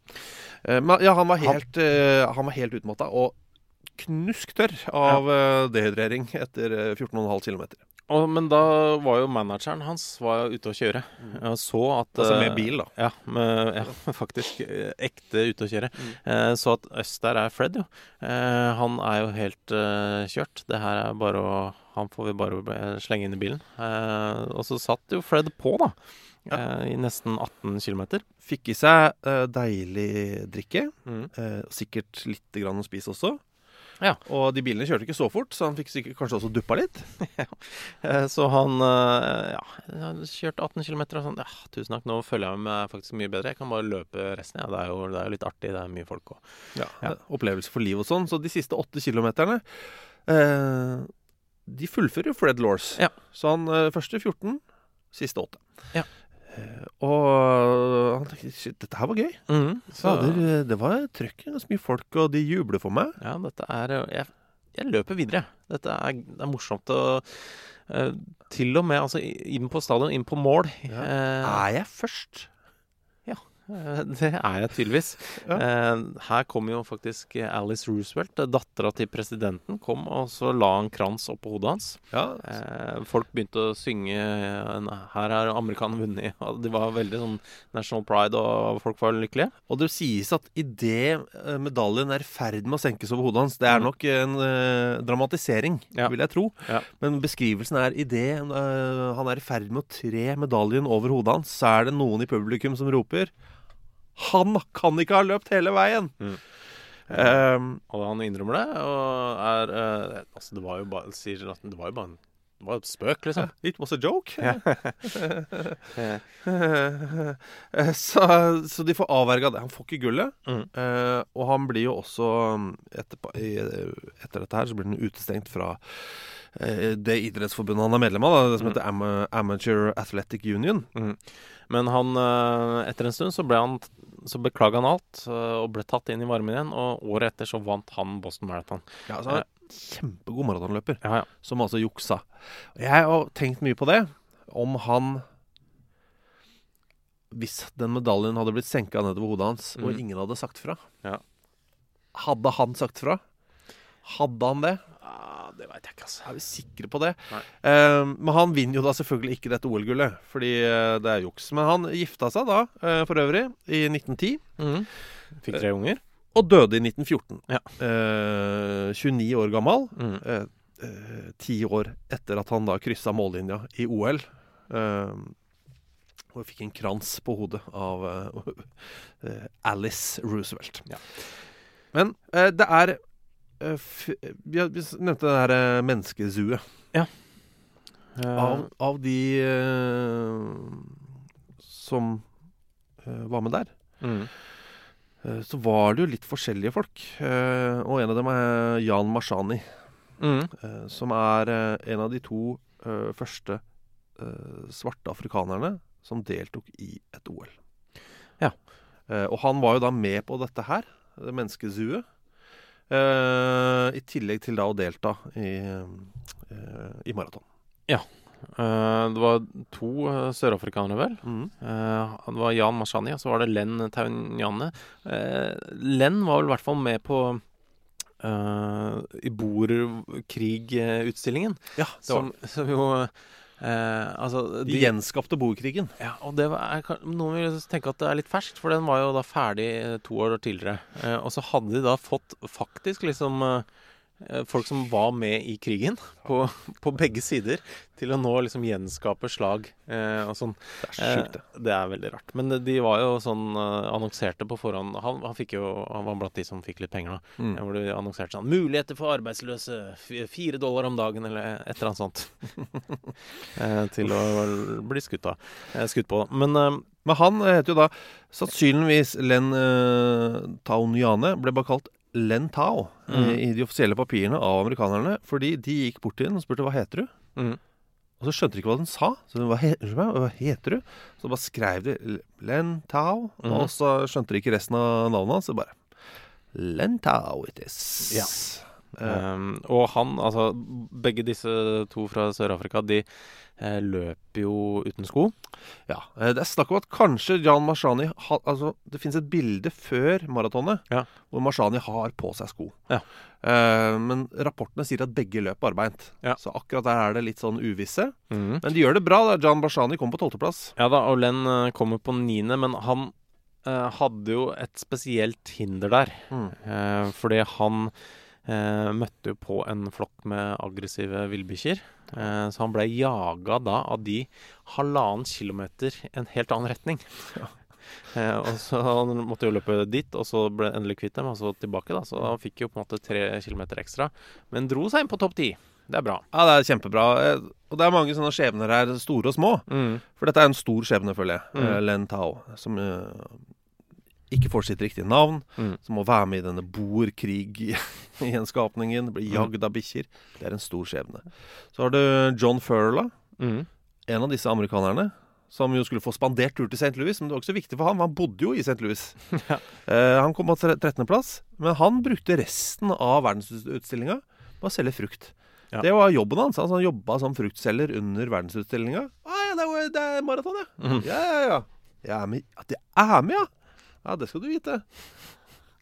Eh, Men ja, han var helt, eh, han var helt utmatta og knusktørr av eh, dehydrering etter eh, 14,5 km. Og, men da var jo manageren hans var jo ute å kjøre. Og så at Mm. Altså med eh, bil, da. Ja, med, ja (laughs) faktisk. eh, Ekte ute å kjøre. Mm. Eh, så at øst der er Fred, jo. Eh, han er jo helt eh, kjørt. Det her er bare å Han får vi bare eh, slenge inn i bilen. Eh, og så satt jo Fred på, da. Ja. I nesten 18 km. Fikk i seg eh, deilig drikke. Mm. eh, sikkert litt grann å spise også. Ja. Og de bilene kjørte ikke så fort, så han fikk sikkert kanskje også duppa litt. (laughs) Eh, Så han eh, ja, han kjørte 18 km og sånn. Ja, tusen takk, nå føler jeg meg faktisk mye bedre. Jeg kan bare løpe resten. Ja, det, er jo, det er jo litt artig. Det er mye folk og Ja, Ja. Opplevelse for liv og sånn. Så de siste åtte kilometerne eh, De fullfører jo Fred Laws. Ja. Så han eh, første 14, siste 8. Ja. Eh, og han tenkte shit, dette her var gøy. Så, Fader, det var trøkk, ganske mye folk, og de jubler for meg. ja, dette er eh, Jeg, jeg løper videre. Dette er, det er morsomt å eh, Til og med altså, inn på stadion, inn på mål. Ja. Eh, Er jeg først? Eh, (laughs) Det er jeg tydeligvis. Ja. her kom jo faktisk Alice Roosevelt, dattera til presidenten, kom og så la en krans oppå hodet hans. Ja. Eh, folk begynte å synge eh, 'Her har amerikanerne vunnet'. (laughs) Og De var veldig sånn national pride, og folk var lykkelige. Og det sies at idet medaljen er i ferd med å senkes over hodet hans Det er Mm. nok en uh, dramatisering, Ja. vil jeg tro. Men beskrivelsen er idet uh, han er i ferd med å tre medaljen over hodet hans, så er det noen i publikum som roper Han kan ikke ha løpt hele veien! Mm. Um, Og han innrømmer det, og er uh, Altså, det var jo bare Sier at det var jo bare en det var et spøk, liksom. It was a joke. (laughs) Eh, så, så de får avverga det. Han får ikke gullet. Mm. Eh, og han blir jo også etterpå, Etter dette her så blir han utestengt fra det idrettsforbundet han er medlem av, da, det som Mm. heter Am Amateur Athletic Union. Men han, eh, etter en stund så ble han Så beklaga han alt eh, og ble tatt inn i varmen igjen. Og året etter så vant han Boston Marathon. Ja, altså, er Kjempegod maratonløper, Ja, ja. som altså juksa. Jeg har tenkt mye på det. Om han Hvis den medaljen hadde blitt senka nedover hodet hans, og Mhm. ingen hadde sagt fra Ja. Hadde han sagt fra? Hadde han det? Ah, det veit jeg ikke, altså. Er vi sikre på det? Eh, men han vinner jo da selvfølgelig ikke dette OL-gullet, fordi eh, det er juks. Men han gifta seg da, eh, for øvrig, i 1910, Mm. Fikk tre unger. og døde i 1914. Ja. Eh, 29 år gammel. Mhm. eh, eh, Ti år etter at han da kryssa mållinja i OL. eh, og fikk en krans på hodet av eh, (laughs) eh, Alice Roosevelt. Ja. Men eh, det er eh, Vi har- vi nevnte det her menneskezooet. Ja. Eh, Av, av de eh, som eh, var med der, mm. eh, så var det jo litt forskjellige folk. Eh, og en av dem er Jan Mashani, Mm. eh, som er eh, en av de to eh, første eh, svarte afrikanerne som deltok i et OL. Ja. Eh, og han var jo da med på dette her, det menneskezuet. Eh, I tillegg til da å delta i, eh, i maraton. Eh, det var to sørafrikanere, vel. Mm. Det var Jan Mashani, og så var det Len Taunjane. Len var vel i hvert fall med på uh, Iborkrig-utstillingen. Ja, Som, som jo eh, Altså De gjenskapte boerkrigen. Ja, og det var, Noen vil tenke at det er litt ferskt, for den var jo da ferdig eh, to år tidligere. Eh, og så hadde de da fått faktisk liksom eh, folk som var med i krigen, (laughs) på, på begge sider, til å nå liksom gjenskape slag eh, og sånn. Det er sjukt, det. Eh, det er veldig rart. Men de var jo sånn eh, annonserte på forhånd. Han, han fikk jo Han var blant de som fikk litt penger, da. Mm. Eh, Hvor de annonserte sånn 'Muligheter for arbeidsløse. Fire dollar om dagen', eller et eller annet sånt. (laughs) eh, til å bli skutt, eh, skutt på. Men eh, Men han heter jo da sannsynligvis Len uh, Tauniane. Ble bare kalt Len Tao Mm. i de offisielle papirene av amerikanerne. Fordi de gikk bort til henne og spurte hva heter du? Mm. Og så skjønte de ikke hva den sa. Så hva, heter, hva heter du? Så bare skrev de Len Tao. Mm. Og så skjønte de ikke resten av navnet hans. Så bare Len Tao it is. Ja. Um, og han, altså Begge disse to fra Sør-Afrika, de eh, løper jo uten sko. ja. Eh, Det er snakk om at kanskje Jan Mashani ha, Altså, det fins et bilde før maratonet Ja. hvor Mashani har på seg sko. Ja. Uh, men rapportene sier at begge løp barbeint. Ja. Så akkurat der er det litt sånn uvisse. Mm. Men de gjør det bra. da Jan Mashani kom på tolvteplass. Ja da, og Len eh, kommer på niende, men han uh, hadde jo et spesielt hinder der. Mm. Uh, fordi han eh, møtte jo på en flokk med aggressive villbikkjer. Eh, så han ble jaga da av de halvannen kilometer en helt annen retning. (laughs) Eh, og så Han måtte jo løpe dit, og så ble han endelig kvitt dem, og så tilbake. da Så han fikk jo på en måte tre kilometer ekstra, men dro seg inn på topp ti. Det er bra. Ja, det er kjempebra. Eh, Og det er mange sånne skjebner her, store og små. Mm. For dette er en stor skjebne, føler jeg. Mm. Eh, Len Tao. Som eh, ikke får sitt riktige navn. Mm. Som må være med i denne boerkrig-gjenskapningen. Blir jagd av bikkjer. Det er en stor skjebne. Så har du John Furla. Mm. En av disse amerikanerne. Som jo skulle få spandert tur til St. Louis, men det var ikke så viktig for han. Han bodde jo i St. Louis. (laughs) Eh, han kom på 13.-plass, men han brukte resten av verdensutstillinga på å selge frukt. Ja. Det var jobben hans. Altså, han jobba som fruktselger under verdensutstillinga. Ah, ja, det er, det er maraton, ja. Mhm. Ja, ja, ja. Jeg er med. Ja, det er med, ja! Ja, det skal du vite.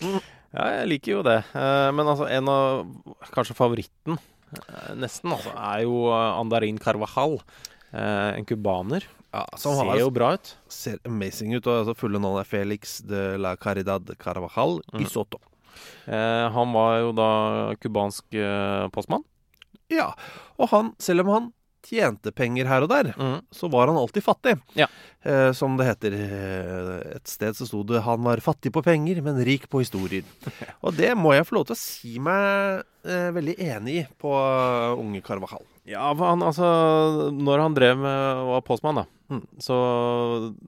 Ja, jeg liker jo det. Eh, men altså, en av kanskje favoritten, eh, nesten, altså, er jo eh, Andarin Carvajal. En cubaner. Ja, som Ser jo bra ut. ser amazing ut. Og altså, fulle navn er Felix de la Caridad Carvajal I Soto Eh, han var jo da cubansk eh, postmann. Ja, og han, selv om han tjente penger her og der, Mm. så var han alltid fattig. Ja. Eh, som det heter eh, et sted, så sto det 'Han var fattig på penger, men rik på historier'. (laughs) og det må jeg få lov til å si meg eh, veldig enig i på uh, unge Carvajal. Ja, for han altså Når han drev med var postmann, da, Mm. så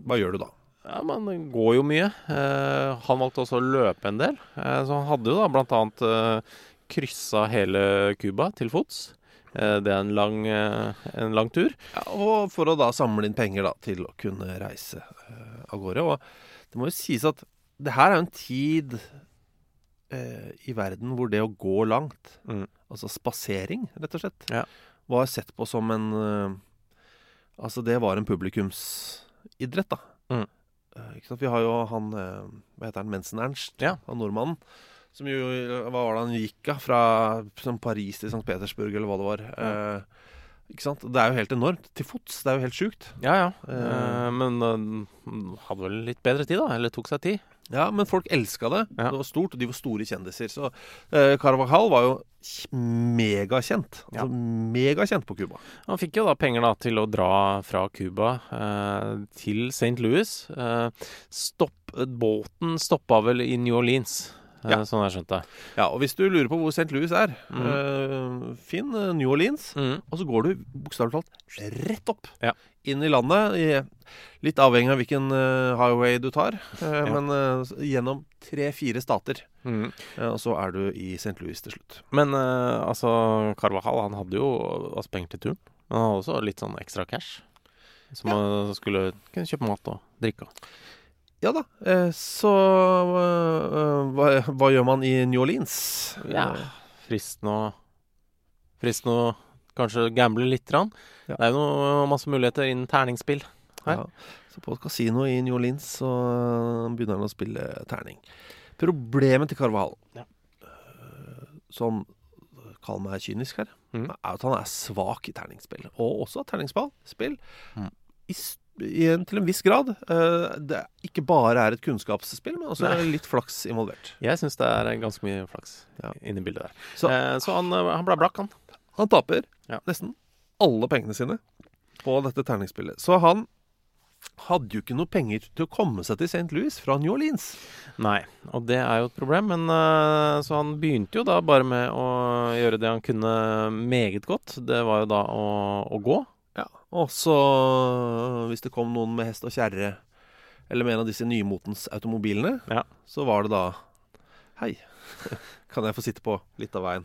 Hva gjør du da? Ja, man går jo mye. Eh, han valgte også å løpe en del. Eh, så han hadde jo da blant annet eh, kryssa hele Cuba til fots. Eh, det er en lang, eh, en lang tur. Ja, og for å da samle inn penger da, til å kunne reise eh, av gårde. Og det må jo sies at det her er jo en tid eh, i verden hvor det å gå langt, Mm. altså spasering, rett og slett, Ja. var sett på som en eh, Altså, det var en publikumsidrett, da. Mm. Eh? Vi har jo han Hva heter han? Mensen-Ernst, Ja. han nordmannen. Som jo Hva var det han gikk av? Fra som Paris til St. Petersburg, eller hva det var. Eh, ikke sant? Det er jo helt enormt. Til fots. Det er jo helt sjukt. Ja, ja. Eh. Eh, men uh, hadde vel litt bedre tid, da? Eller tok seg tid? Ja, men folk elska det. Ja. Det var stort, og de var store kjendiser. Så eh, Carvajal var jo kj- megakjent. Altså megakjent på Cuba. Han fikk jo da penger da til å dra fra Cuba eh, til St. Louis. Eh, stopp, båten stoppa vel i New Orleans, Ja. sånn jeg skjønte. Ja, og hvis du lurer på hvor St. Louis er, Mm. øh, finn eh, New Orleans, Mm. og så går du bokstavelig talt rett opp. Ja. Inn i landet, i, litt avhengig av hvilken uh, highway du tar, uh, Ja. men uh, gjennom tre-fire stater. Mm. Eh, og så er du i St. Louis til slutt. Men eh, altså, Carvajal han hadde jo altså, penger til turen. Men han hadde også litt sånn ekstra cash. Som man skulle kunne kjøpe mat og drikke. Ja da. Eh, så eh, hva, hva gjør man i New Orleans? Ja, fristende å Fristende å kanskje gamble litt. Ja. Det er jo noe, masse muligheter innen terningspill. her. Ja. Så på et kasino i New Orleans så begynner han å spille terning. Problemet til Carvahall, Ja. eh, som Kall meg kynisk her, mm. er at han er svak i terningsspill. Og også terningsspill. Spill. S- i en, til en viss grad. eh, det ikke bare er et kunnskapsspill, men også Nei. litt flaks involvert. Jeg syns det er ganske mye flaks Ja. inni bildet der. Så Eh, så han, eh, han ble blakk, han. han taper Ja. nesten alle pengene sine på dette terningsspillet. Så han hadde jo ikke noe penger til å komme seg til St. Louis fra New Orleans. Nei, og det er jo et problem. Men Så han begynte jo da bare med å gjøre det han kunne meget godt. Det var jo da å, å gå. Og så, hvis det kom noen med hest og kjerre, eller med en av disse nymotens automobilene, Ja. så var det da Hei, (laughs) kan jeg få sitte på litt av veien?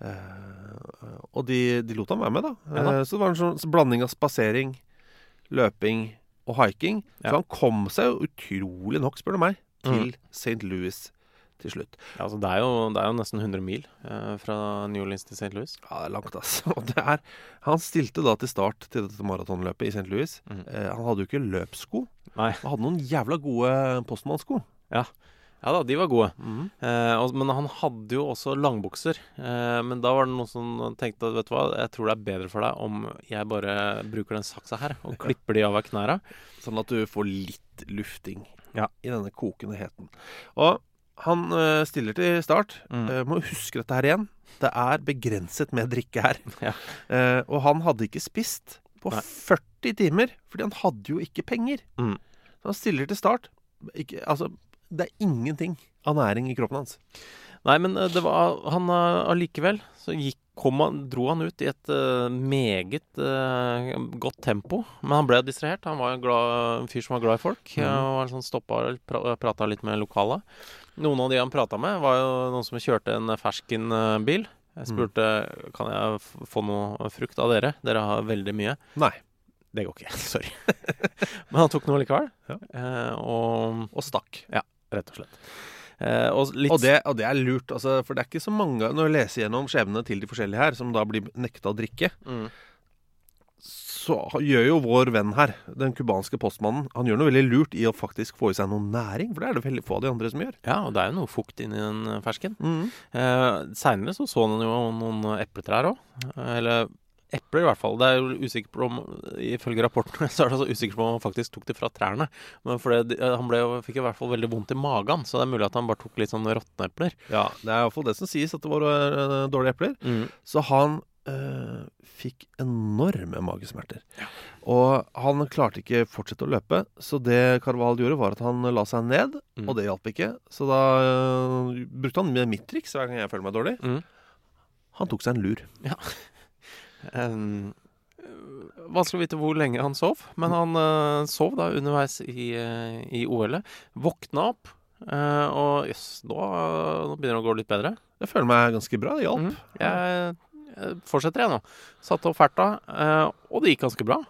Uh, og de, de lot ham være med, da. Ja da. Uh, så det var en sånn blanding av spasering, løping og hiking. Ja. Så han kom seg jo utrolig nok, spør du meg, til Mm. St. Louis til slutt. Ja, altså, det, er jo, det er jo nesten 100 mil eh, fra New Orleans til St. Louis. Ja, det er langt, altså. (laughs) Og det er Han stilte da til start til dette maratonløpet i St. Louis. Mm. Eh, han hadde jo ikke løpssko. Nei. Han hadde noen jævla gode postmannssko. Ja. ja da, de var gode. Mm. Eh, og, men han hadde jo også langbukser. Eh, men da var det noen som tenkte at vet du hva, jeg tror det er bedre for deg om jeg bare bruker den saksa her og (laughs) klipper de av av knæra. Sånn at du får litt lufting Ja. i denne kokende heten. Og han uh, stiller til start. Mm. Uh, må huske dette her igjen. Det er begrenset med drikke her. (laughs) Ja. Uh, og han hadde ikke spist på Nei. 40 timer, fordi han hadde jo ikke penger. Mm. Så han stiller til start. Ikke, altså, det er ingenting av næring i kroppen hans. Nei, men det var han allikevel så gikk, kom han, dro han ut i et uh, meget uh, godt tempo. Men han ble distrahert. Han var en, glad, en fyr som var glad i folk. Mm. Og var sånn stoppa og pra, prata litt med lokale. Noen av de han prata med, var jo noen som kjørte en ferskenbil. Jeg spurte kan jeg få noe frukt av dere. Dere har veldig mye. Nei. Det går ikke. (laughs) Sorry. (laughs) Men han tok noe likevel. Ja. Eh, og Og stakk. Ja, rett og slett. Eh, og litt Og det, og det er lurt, altså, for det er ikke så mange Når jeg leser gjennom skjebnene til de forskjellige her, som da blir nekta å drikke, Mm. Så gjør jo vår venn her, den cubanske postmannen, han gjør noe veldig lurt i å faktisk få i seg noe næring, for det er det veldig få av de andre som gjør. Ja, og det er jo noe fukt inni den fersken. fersken. Eh, Seinere så så han jo noen epletrær òg. Eller epler, i hvert fall. Det er jo usikker på om Ifølge rapporten (laughs) så er det altså usikkert på om han faktisk tok det fra trærne. Men det, han ble, fikk i hvert fall veldig vondt i magen, så det er mulig at han bare tok litt sånn råtne epler. Ja, det er iallfall det som sies, at det var dårlige epler. Så han øh, fikk enorme magesmerter. Og han klarte ikke fortsette å løpe, så det Carval gjorde, var at han la seg ned, Mm. og det hjalp ikke. Så da øh, brukte han mitt triks hver gang jeg føler meg dårlig. Mm. Han tok seg en lur. Um, (laughs) vanskelig å vite hvor lenge han sov, men han uh, sov da underveis i, uh, i OL-et. Våkna opp, Uh, og jøss, nå, nå begynner det å gå litt bedre. Jeg føler meg ganske bra. Det hjalp. Jeg, jeg fortsetter jeg nå. Satte opp ferta, eh, og det gikk ganske bra.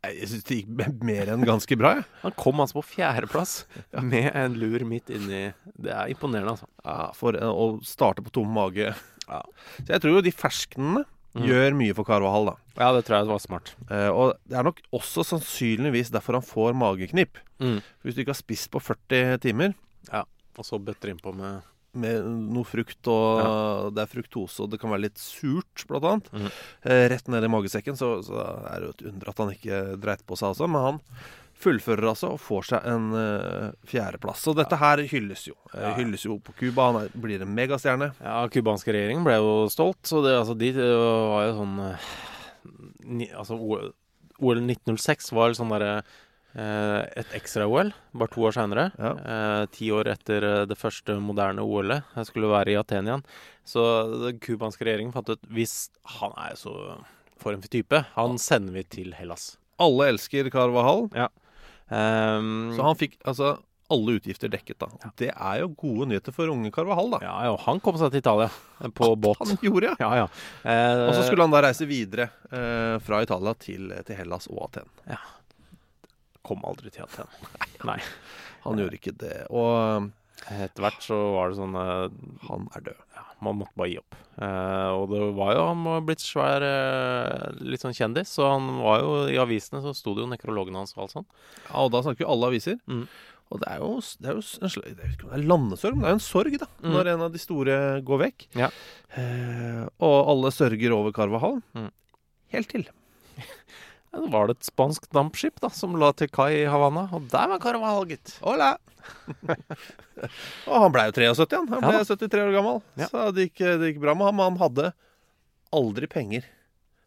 Jeg syns det gikk mer enn ganske bra, jeg. Han kom altså på fjerdeplass med en lur midt inni Det er imponerende, altså. Ja, for øh, å starte på tom mage. Ja. Så jeg tror jo de ferskenene Mm. gjør mye for Carvahall, da. Ja, det tror jeg var smart. Eh, og det er nok også sannsynligvis derfor han får mageknip. Mm. Hvis du ikke har spist på 40 timer Ja, og så bøtter innpå med med noe frukt, og det er fruktose, og det kan være litt surt, blant annet, Mm. eh, rett ned i magesekken, så, så er det jo et under at han ikke dreit på seg altså. Men han fullfører altså og får seg en uh, fjerdeplass. Så dette her hylles jo. Eh, Ja. Hylles jo på Cuba. Han er, blir en megastjerne. Ja, cubanske regjeringen ble jo stolt, så det, altså, de var jo sånn eh, ni, Altså, OL, OL 1906 var sånn derre et ekstra-OL, bare to år seinere. Ja. Eh, ti år etter eh, det første moderne OL-et. Jeg skulle være i Aten igjen. Så den cubanske regjeringen fant ut hvis han er så for en type, han sender vi til Hellas. Alle elsker Carvahall, Um, så han fikk altså alle utgifter dekket, da. Det er jo gode nyheter for unge Carvahall, da. ja, ja, han kom seg til Italia på på båt. Han (laughs) gjorde, ja. Ja, ja. Eh, Og så skulle han da reise videre eh, fra Italia til, til Hellas og Aten. Kom aldri til Aten. (laughs) Nei. Han gjorde ikke det. Og Etter hvert så var det sånn eh, han er død. ja, Man måtte bare gi opp. Eh, og det var jo Han var blitt svær, eh, litt sånn kjendis, så han var jo i avisene så sto det jo nekrologen hans og alt sånn. Ja, og da snakker jo alle aviser. Mm. Og det er jo, det er jo en slags, jeg vet ikke om det er landesorg, men det er jo en sorg, da. Mm. Når en av de store går vekk. Ja. Eh, og alle sørger over Carvahall. Mm. Helt til. (laughs) Ja, var det et spansk dampskip da som la til kai i Havanna, og der var Carvahall, gitt. Hola! (laughs) og han ble jo 73, han. Han Ja ble da. 73 år gammel. Ja. Så det gikk, det gikk bra med ham. Han hadde aldri penger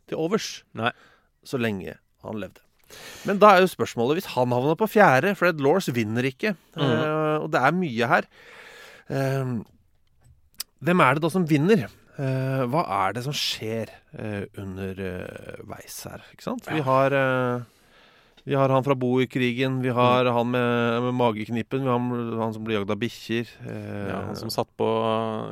til overs Nei. så lenge han levde. Men da er jo spørsmålet hvis han havner på fjerde, Fred Laws vinner ikke, Mm. Uh, og det er mye her Uh, Hvem er det da som vinner? Eh, hva er det som skjer uh, underveis her? Ikke sant? Vi har eh, Vi har han fra Boerkrigen, vi har han med, med mageknippen, vi har han, han som blir jagd av bikkjer. Eh, Ja, han som satt på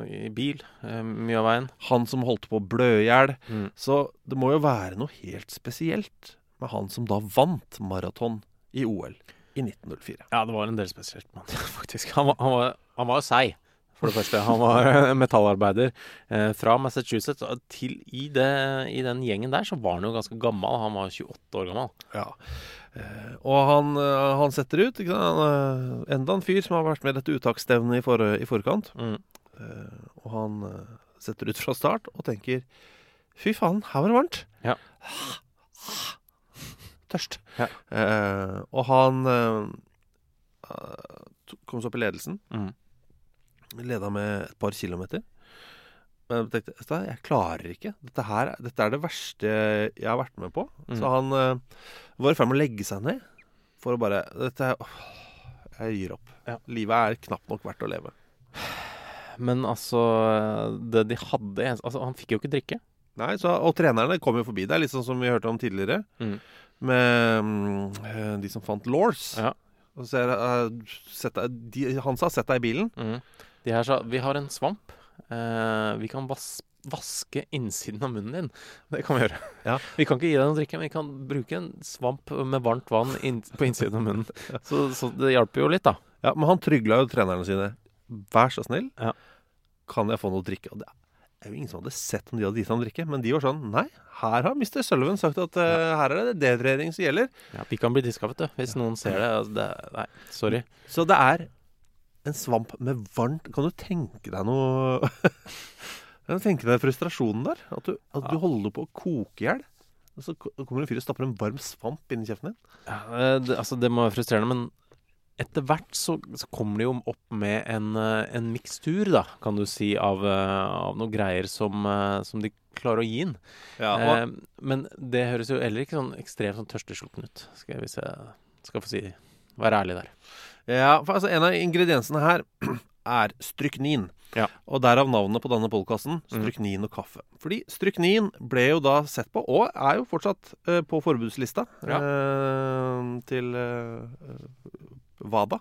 i bil eh, mye av veien. han som holdt på å blø i hjel. Mm. Så det må jo være noe helt spesielt med han som da vant maraton i OL i 1904. Ja, det var en del spesielt, (laughs) faktisk. Han var, han var, han var jo seig, for det første. Han var (laughs) metallarbeider eh, fra Massachusetts. Til i, det, I den gjengen der så var han jo ganske gammel. Han var 28 år gammel. Ja. Eh, og han, eh, han setter ut? Han, enda en fyr som har vært med dette uttaksstevnet i, for, i forkant. Mm. Eh, og han setter ut fra start og tenker Fy faen, her var det varmt. Ja. (laughs) Tørst. Ja. Eh, og han eh, kom seg opp i ledelsen. Mm. Leda med et par kilometer. Men jeg tenkte "Vet jeg klarer ikke. Dette, her, dette er det verste jeg har vært med på. Mm. Så han uh, var i ferd med å legge seg ned for å bare dette, er- åh, Jeg gir opp. Ja. Livet er knapt nok verdt å leve. Men altså Det de hadde altså, Han fikk jo ikke drikke. Nei, så, Og trenerne kom jo forbi. Det er litt sånn som vi hørte om tidligere, Mm. med eh, de som fant Lors. Ja. Og så er, uh, deg, de, han sa 'sett deg i bilen'. Mm. De her sa vi har en svamp. Eh, vi kan vas vaske innsiden av munnen din. Det kan vi gjøre. Ja. (laughs) Vi kan ikke gi deg noe å drikke, men vi kan bruke en svamp med varmt vann in på innsiden av munnen. (laughs) Så, så det hjalp jo litt, da. Ja, Men han trygla jo trenerne sine. Vær så snill, Ja. kan jeg få noe å drikke? Og det er jo ingen som hadde sett om de hadde gitt ham drikke. Men de var sånn Nei, her har Mr. Sullivan sagt at eh, her er det dehydrering som gjelder. Ja, vi kan bli diska, vet du. Hvis noen ser det. Altså, det nei, sorry. Så det er en svamp med varmt Kan du tenke deg noe (laughs) Kan du tenke deg frustrasjonen der? At du, at du holder på å koke i hjel. Og så kommer en fyr og stapper en varm svamp inn i kjeften din. Ja, det, altså, det må være frustrerende, men etter hvert så, så kommer de jo opp med en, eh, en mikstur, da, kan du si, av, eh, av noen greier som, eh, som de klarer å gi inn. Ja, Eh, men det høres jo heller ikke sånn ekstremt sånn tørsteslukken ut, skal jeg, hvis jeg skal få si være ærlig der. Ja, for altså En av ingrediensene her (clears throat) er stryknin. Ja. Og derav navnet på denne podkasten, Stryknin og kaffe. Fordi stryknin ble jo da sett på, og er jo fortsatt uh, på forbudslista Ja. uh, til uh, WADA.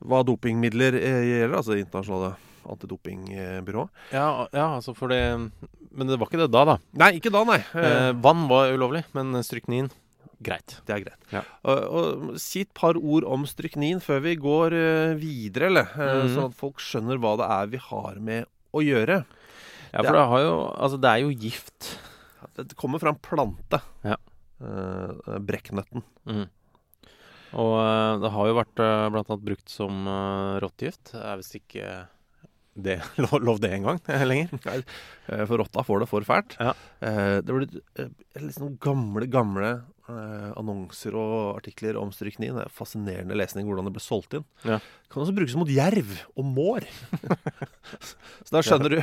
Hva dopingmidler gjelder, altså det internasjonale antidopingbyrået. Ja, ja, altså for det Men det var ikke det da, da. Nei, ikke da, nei. Vann var ulovlig, men stryknin greit. Det er greit. Ja. Og, og Si et par ord om stryknin før vi går eh, videre, eller? Mm. Sånn at folk skjønner hva det er vi har med å gjøre. Ja, for det har jo Altså, det er jo gift. Det kommer fra en plante. Ja. Eh, brekknøtten. Mm. Og eh, det har jo vært blant annet brukt som rottegift. Det er visst ikke det (laughs) lov, lov det engang lenger. (laughs) Eh, For rotta får det for fælt. Ja. Eh, det blir eh, liksom gamle, gamle eh, annonser og artikler om stryknin. Det er fascinerende lesning hvordan det ble solgt inn. Ja. Kan også brukes mot jerv og mår. (laughs) Så da skjønner du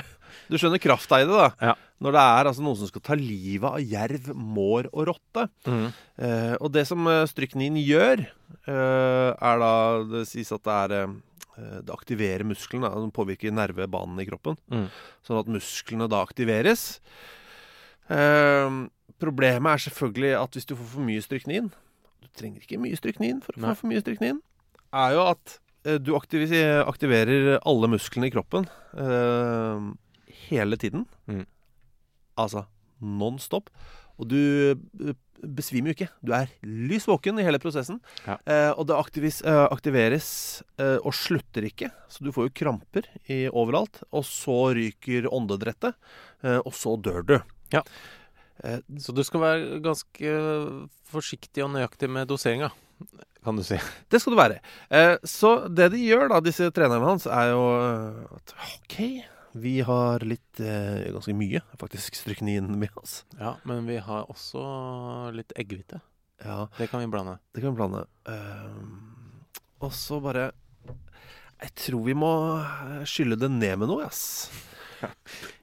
Du skjønner krafta i det, da. Ja. Når det er altså noen som skal ta livet av jerv, mår og rotte. Mm. Eh, og det som eh, stryknin gjør, eh, er da Det sies at det er eh, Det aktiverer musklene. da, Det påvirker nervebanen i kroppen. Mm. Sånn at musklene da aktiveres. Eh, problemet er selvfølgelig at hvis du får for mye stryknin Du trenger ikke mye stryknin for å Nei. få for mye stryknin. Er jo at eh, du aktiverer alle musklene i kroppen eh, hele tiden. Mm. Altså non stop. Og du eh, besvimer jo ikke. Du er lys våken i hele prosessen. Ja. Eh, og det aktivis, eh, aktiveres eh, og slutter ikke. Så du får jo kramper i, overalt. Og så ryker åndedrettet, eh, og så dør du. Ja. Eh, Så du skal være ganske forsiktig og nøyaktig med doseringa, kan du si. (laughs) det skal du være. Eh, så det de gjør, da, disse trenerne hans, er jo eh, at OK, vi har litt Ganske mye, faktisk, stryknin med oss. Ja, men vi har også litt eggehvite. Ja, Det kan vi blande. det kan vi blande. Og så bare Jeg tror vi må skylle det ned med noe, ass.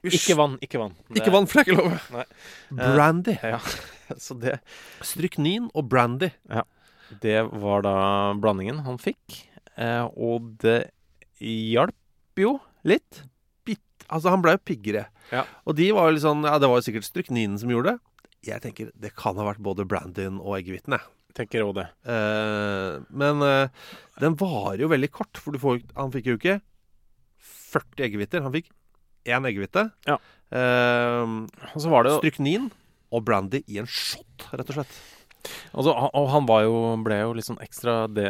Ikke vann, ikke vann. Det- Ikke vann, for det er ikke lov. (laughs) (laughs) Brandy. Ja, så det Stryknin og brandy. Det var da blandingen han fikk. Eh, og det hjalp jo litt. Altså, han ble jo piggere. Ja. Og de var jo litt sånn Ja, det var jo sikkert strykninen som gjorde det. Jeg tenker det kan ha vært både brandyen og eggehviten, jeg. Tenker òg det. Eh, men eh, den varer jo veldig kort, for du får, han fikk jo ikke 40 eggehviter. Han fikk én eggehvite. Ja. Eh, Og så var det jo stryknin og brandy i en shot, rett og slett. Altså, og han var jo, ble jo litt sånn ekstra de,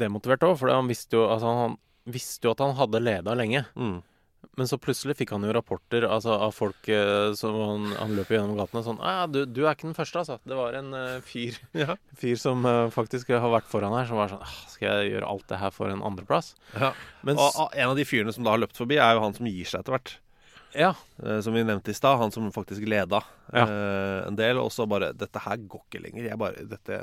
demotivert òg, for han visste jo altså, han visste jo at han hadde leda lenge. Mm. Men så plutselig fikk han jo rapporter altså, av folk eh, som han, han løp gjennom gatene sånn ah, ja, du, du er ikke den første, altså. Det var en eh, fyr, (laughs) Ja. fyr som eh, faktisk har vært foran her, som var sånn ah, Skal jeg gjøre alt det her for en andreplass? Ja. Mens, Og ah, en av de fyrene som da har løpt forbi, er jo han som gir seg etter hvert. ja. Eh, som vi nevnte i stad. Han som faktisk leda Ja. eh, en del. Og så bare Dette her går ikke lenger. Jeg bare Dette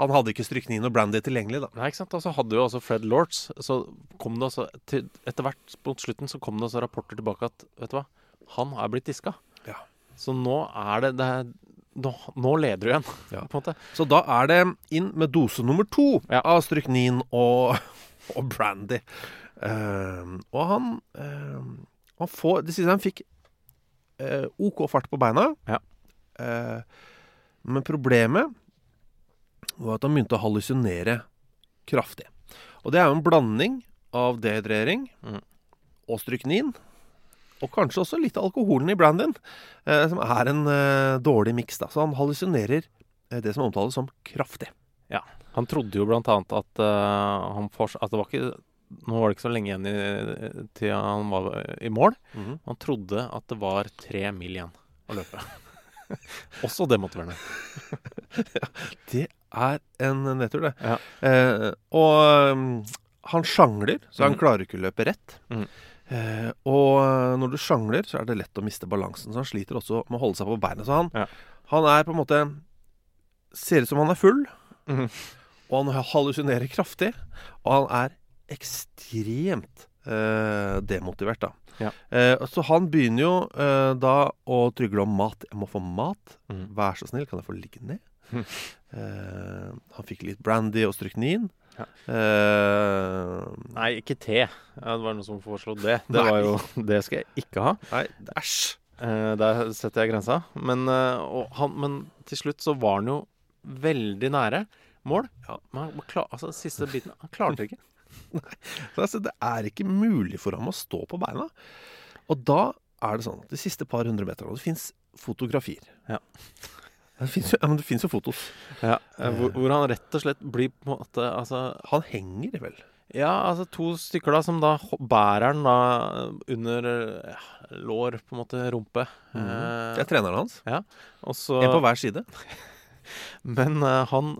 Han hadde ikke stryknin og brandy tilgjengelig, da. Nei, ikke sant? Og så hadde jo også Fred Lortz Så kom det altså til, Etter hvert mot slutten så kom det altså rapporter tilbake at Vet du hva? Han er blitt diska. Ja. Så nå er det, det er, nå, nå leder du igjen, (laughs) Ja. på en måte. Så da er det inn med dose nummer to Ja. av stryknin og, (laughs) og brandy. Uh, og han uh, Han får Det siste han fikk uh, OK fart på beina. Ja. Eh, men problemet var at han begynte å hallusinere kraftig. Og det er jo en blanding av dehydrering Mm. og stryknin. Og kanskje også litt av alkoholen i brandyen, eh, som er en eh, dårlig miks. Så han hallusinerer eh, det som omtales som kraftig. Ja. Han trodde jo blant annet at uh, han fors at det var ikke Nå var det ikke så lenge igjen i, til han var i mål. Mhm. Han trodde at det var tre mil igjen å løpe. (laughs) Også demotiverende. (laughs) Det er en nedtur, det. Ja. Eh, og um, han sjangler, så han Mhm. klarer ikke å løpe rett. Mm. Eh, og når du sjangler, så er det lett å miste balansen. Så han sliter også med å holde seg på beina. Så han, Ja. han er på en måte Ser ut som han er full, Mm. og han hallusinerer kraftig. Og han er ekstremt eh, demotivert, da. Ja. Eh, så han begynner jo eh, da å trygle om mat. 'Jeg må få mat. Mhm. Vær så snill, kan jeg få ligge ned?' Mhm. Eh, han fikk litt brandy og stryknin. Ja. Eh, Nei, ikke te. Det var noen som foreslo det. Det var jo Det skal jeg ikke ha. nei, æsj. Eh, der setter jeg grensa. Men, han, men til slutt så var han jo veldig nære mål. Ja. Men han, klar, altså, siste biten Han klarte det ikke. (laughs) Så altså, det er ikke mulig for ham å stå på beina. Og da er det sånn at de siste par hundre meterne Og det fins fotografier. Ja. Det fins jo, ja, men det finnes jo fotos. Ja, eh, hvor, hvor han rett og slett blir på en måte Altså Han henger vel. Ja, altså to stykker da som da bærer han da under eh, ja, lår, på en måte, rumpe. Det er treneren hans. ja, og så En på hver side. (laughs) Men uh, han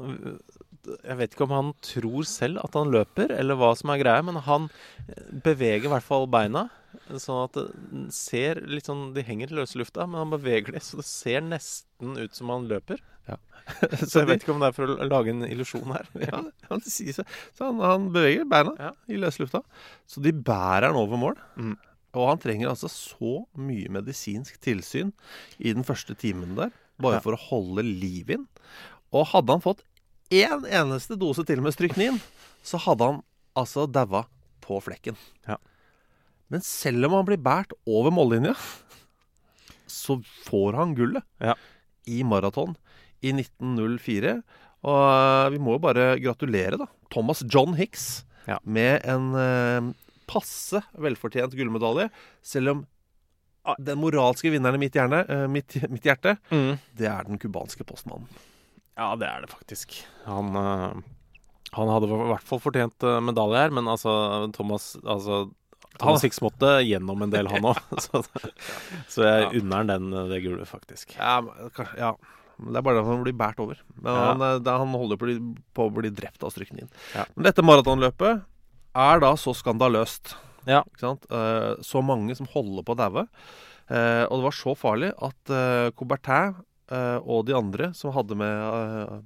Jeg vet ikke om han tror selv at han løper, eller hva som er greia, men han eh, beveger i hvert fall beina. Sånn at det ser litt sånn De henger i løse lufta, men han beveger det så det ser nesten ut som han løper. (laughs) Så jeg vet ikke om det er for å lage en illusjon her. (laughs) Ja, han sier så. Så han, han beveger beina Ja. i løslufta. Så de bærer han over mål. Mm. Og han trenger altså så mye medisinsk tilsyn i den første timen der, bare Ja. for å holde liv inn. Og hadde han fått én eneste dose til med stryknin, så hadde han altså daua på flekken. Ja. Men selv om han blir båret over mållinja, så får han gullet Ja. i maraton i 1904. Og eh, vi må jo bare gratulere, da. Thomas John Hicks Ja. med en eh, passe velfortjent gullmedalje. Selv om ah, den moralske vinneren i mitt, hjerne, eh, mitt, mitt hjerte, Mm. det er den cubanske postmannen. Ja, det er det faktisk. Han, eh, han hadde i hvert fall fortjent eh, medalje her, men altså Thomas altså, Thomas Han- Hicks måtte gjennom en del, han òg. (laughs) (laughs) så, så jeg unner han den, eh, det gullet, faktisk. Ja, kanskje, ja. Det er bare at han blir båret over. Men Ja. han, han holder på, på å bli drept av strykningen. Ja. Men dette maratonløpet er da så skandaløst. Ja. Så mange som holder på å daue. Og det var så farlig at Coubertin og de andre som hadde med eh,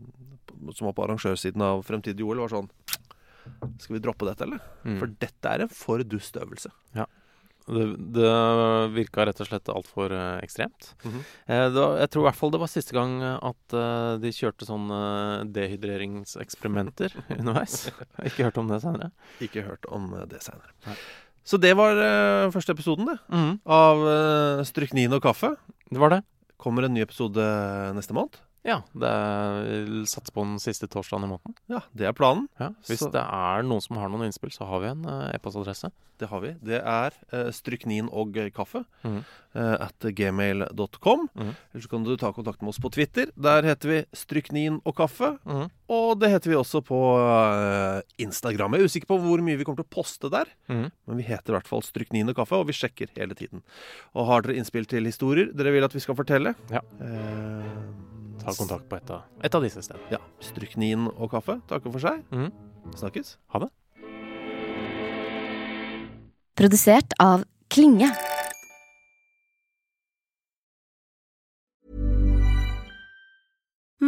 Som var på arrangørsiden av Fremtidig OL, var sånn Skal vi droppe dette, eller? Mm. For dette er en for dust øvelse. Det, det virka rett og slett altfor uh, ekstremt. Eh, det var, jeg tror i hvert fall det var siste gang at eh, de kjørte sånn eh, dehydreringseksperimenter (laughs) underveis. Jeg har ikke hørt om det senere. Ikke hørt om eh, det seinere. Så det var eh, første episoden, det. Mhm. Av uh, Stryknin og kaffe. Det var det. Kommer en ny episode neste måned. Ja, det er på den siste torsdagen i måneden. Ja, det er planen. Ja, hvis Så- det er noen som har noen innspill, så har vi en eh, e-postadresse. Det har vi. Det er uh, stryknin og kaffe mm. uh, at gmail.com. Mm. Eller så kan du ta kontakt med oss på Twitter. Der heter vi stryknin og kaffe. Mm. Og det heter vi også på uh, Instagram. Jeg er usikker på hvor mye vi kommer til å poste der. Mhm. Men vi heter i hvert fall Stryknin og kaffe, og vi sjekker hele tiden. Og har dere innspill til historier dere vil at vi skal fortelle? Ja. Eh, Ta kontakt på et av, et av disse stedene. Ja. Stryknin og kaffe takker for seg. Mm. Snakkes. Ha det. Produsert av Klinge.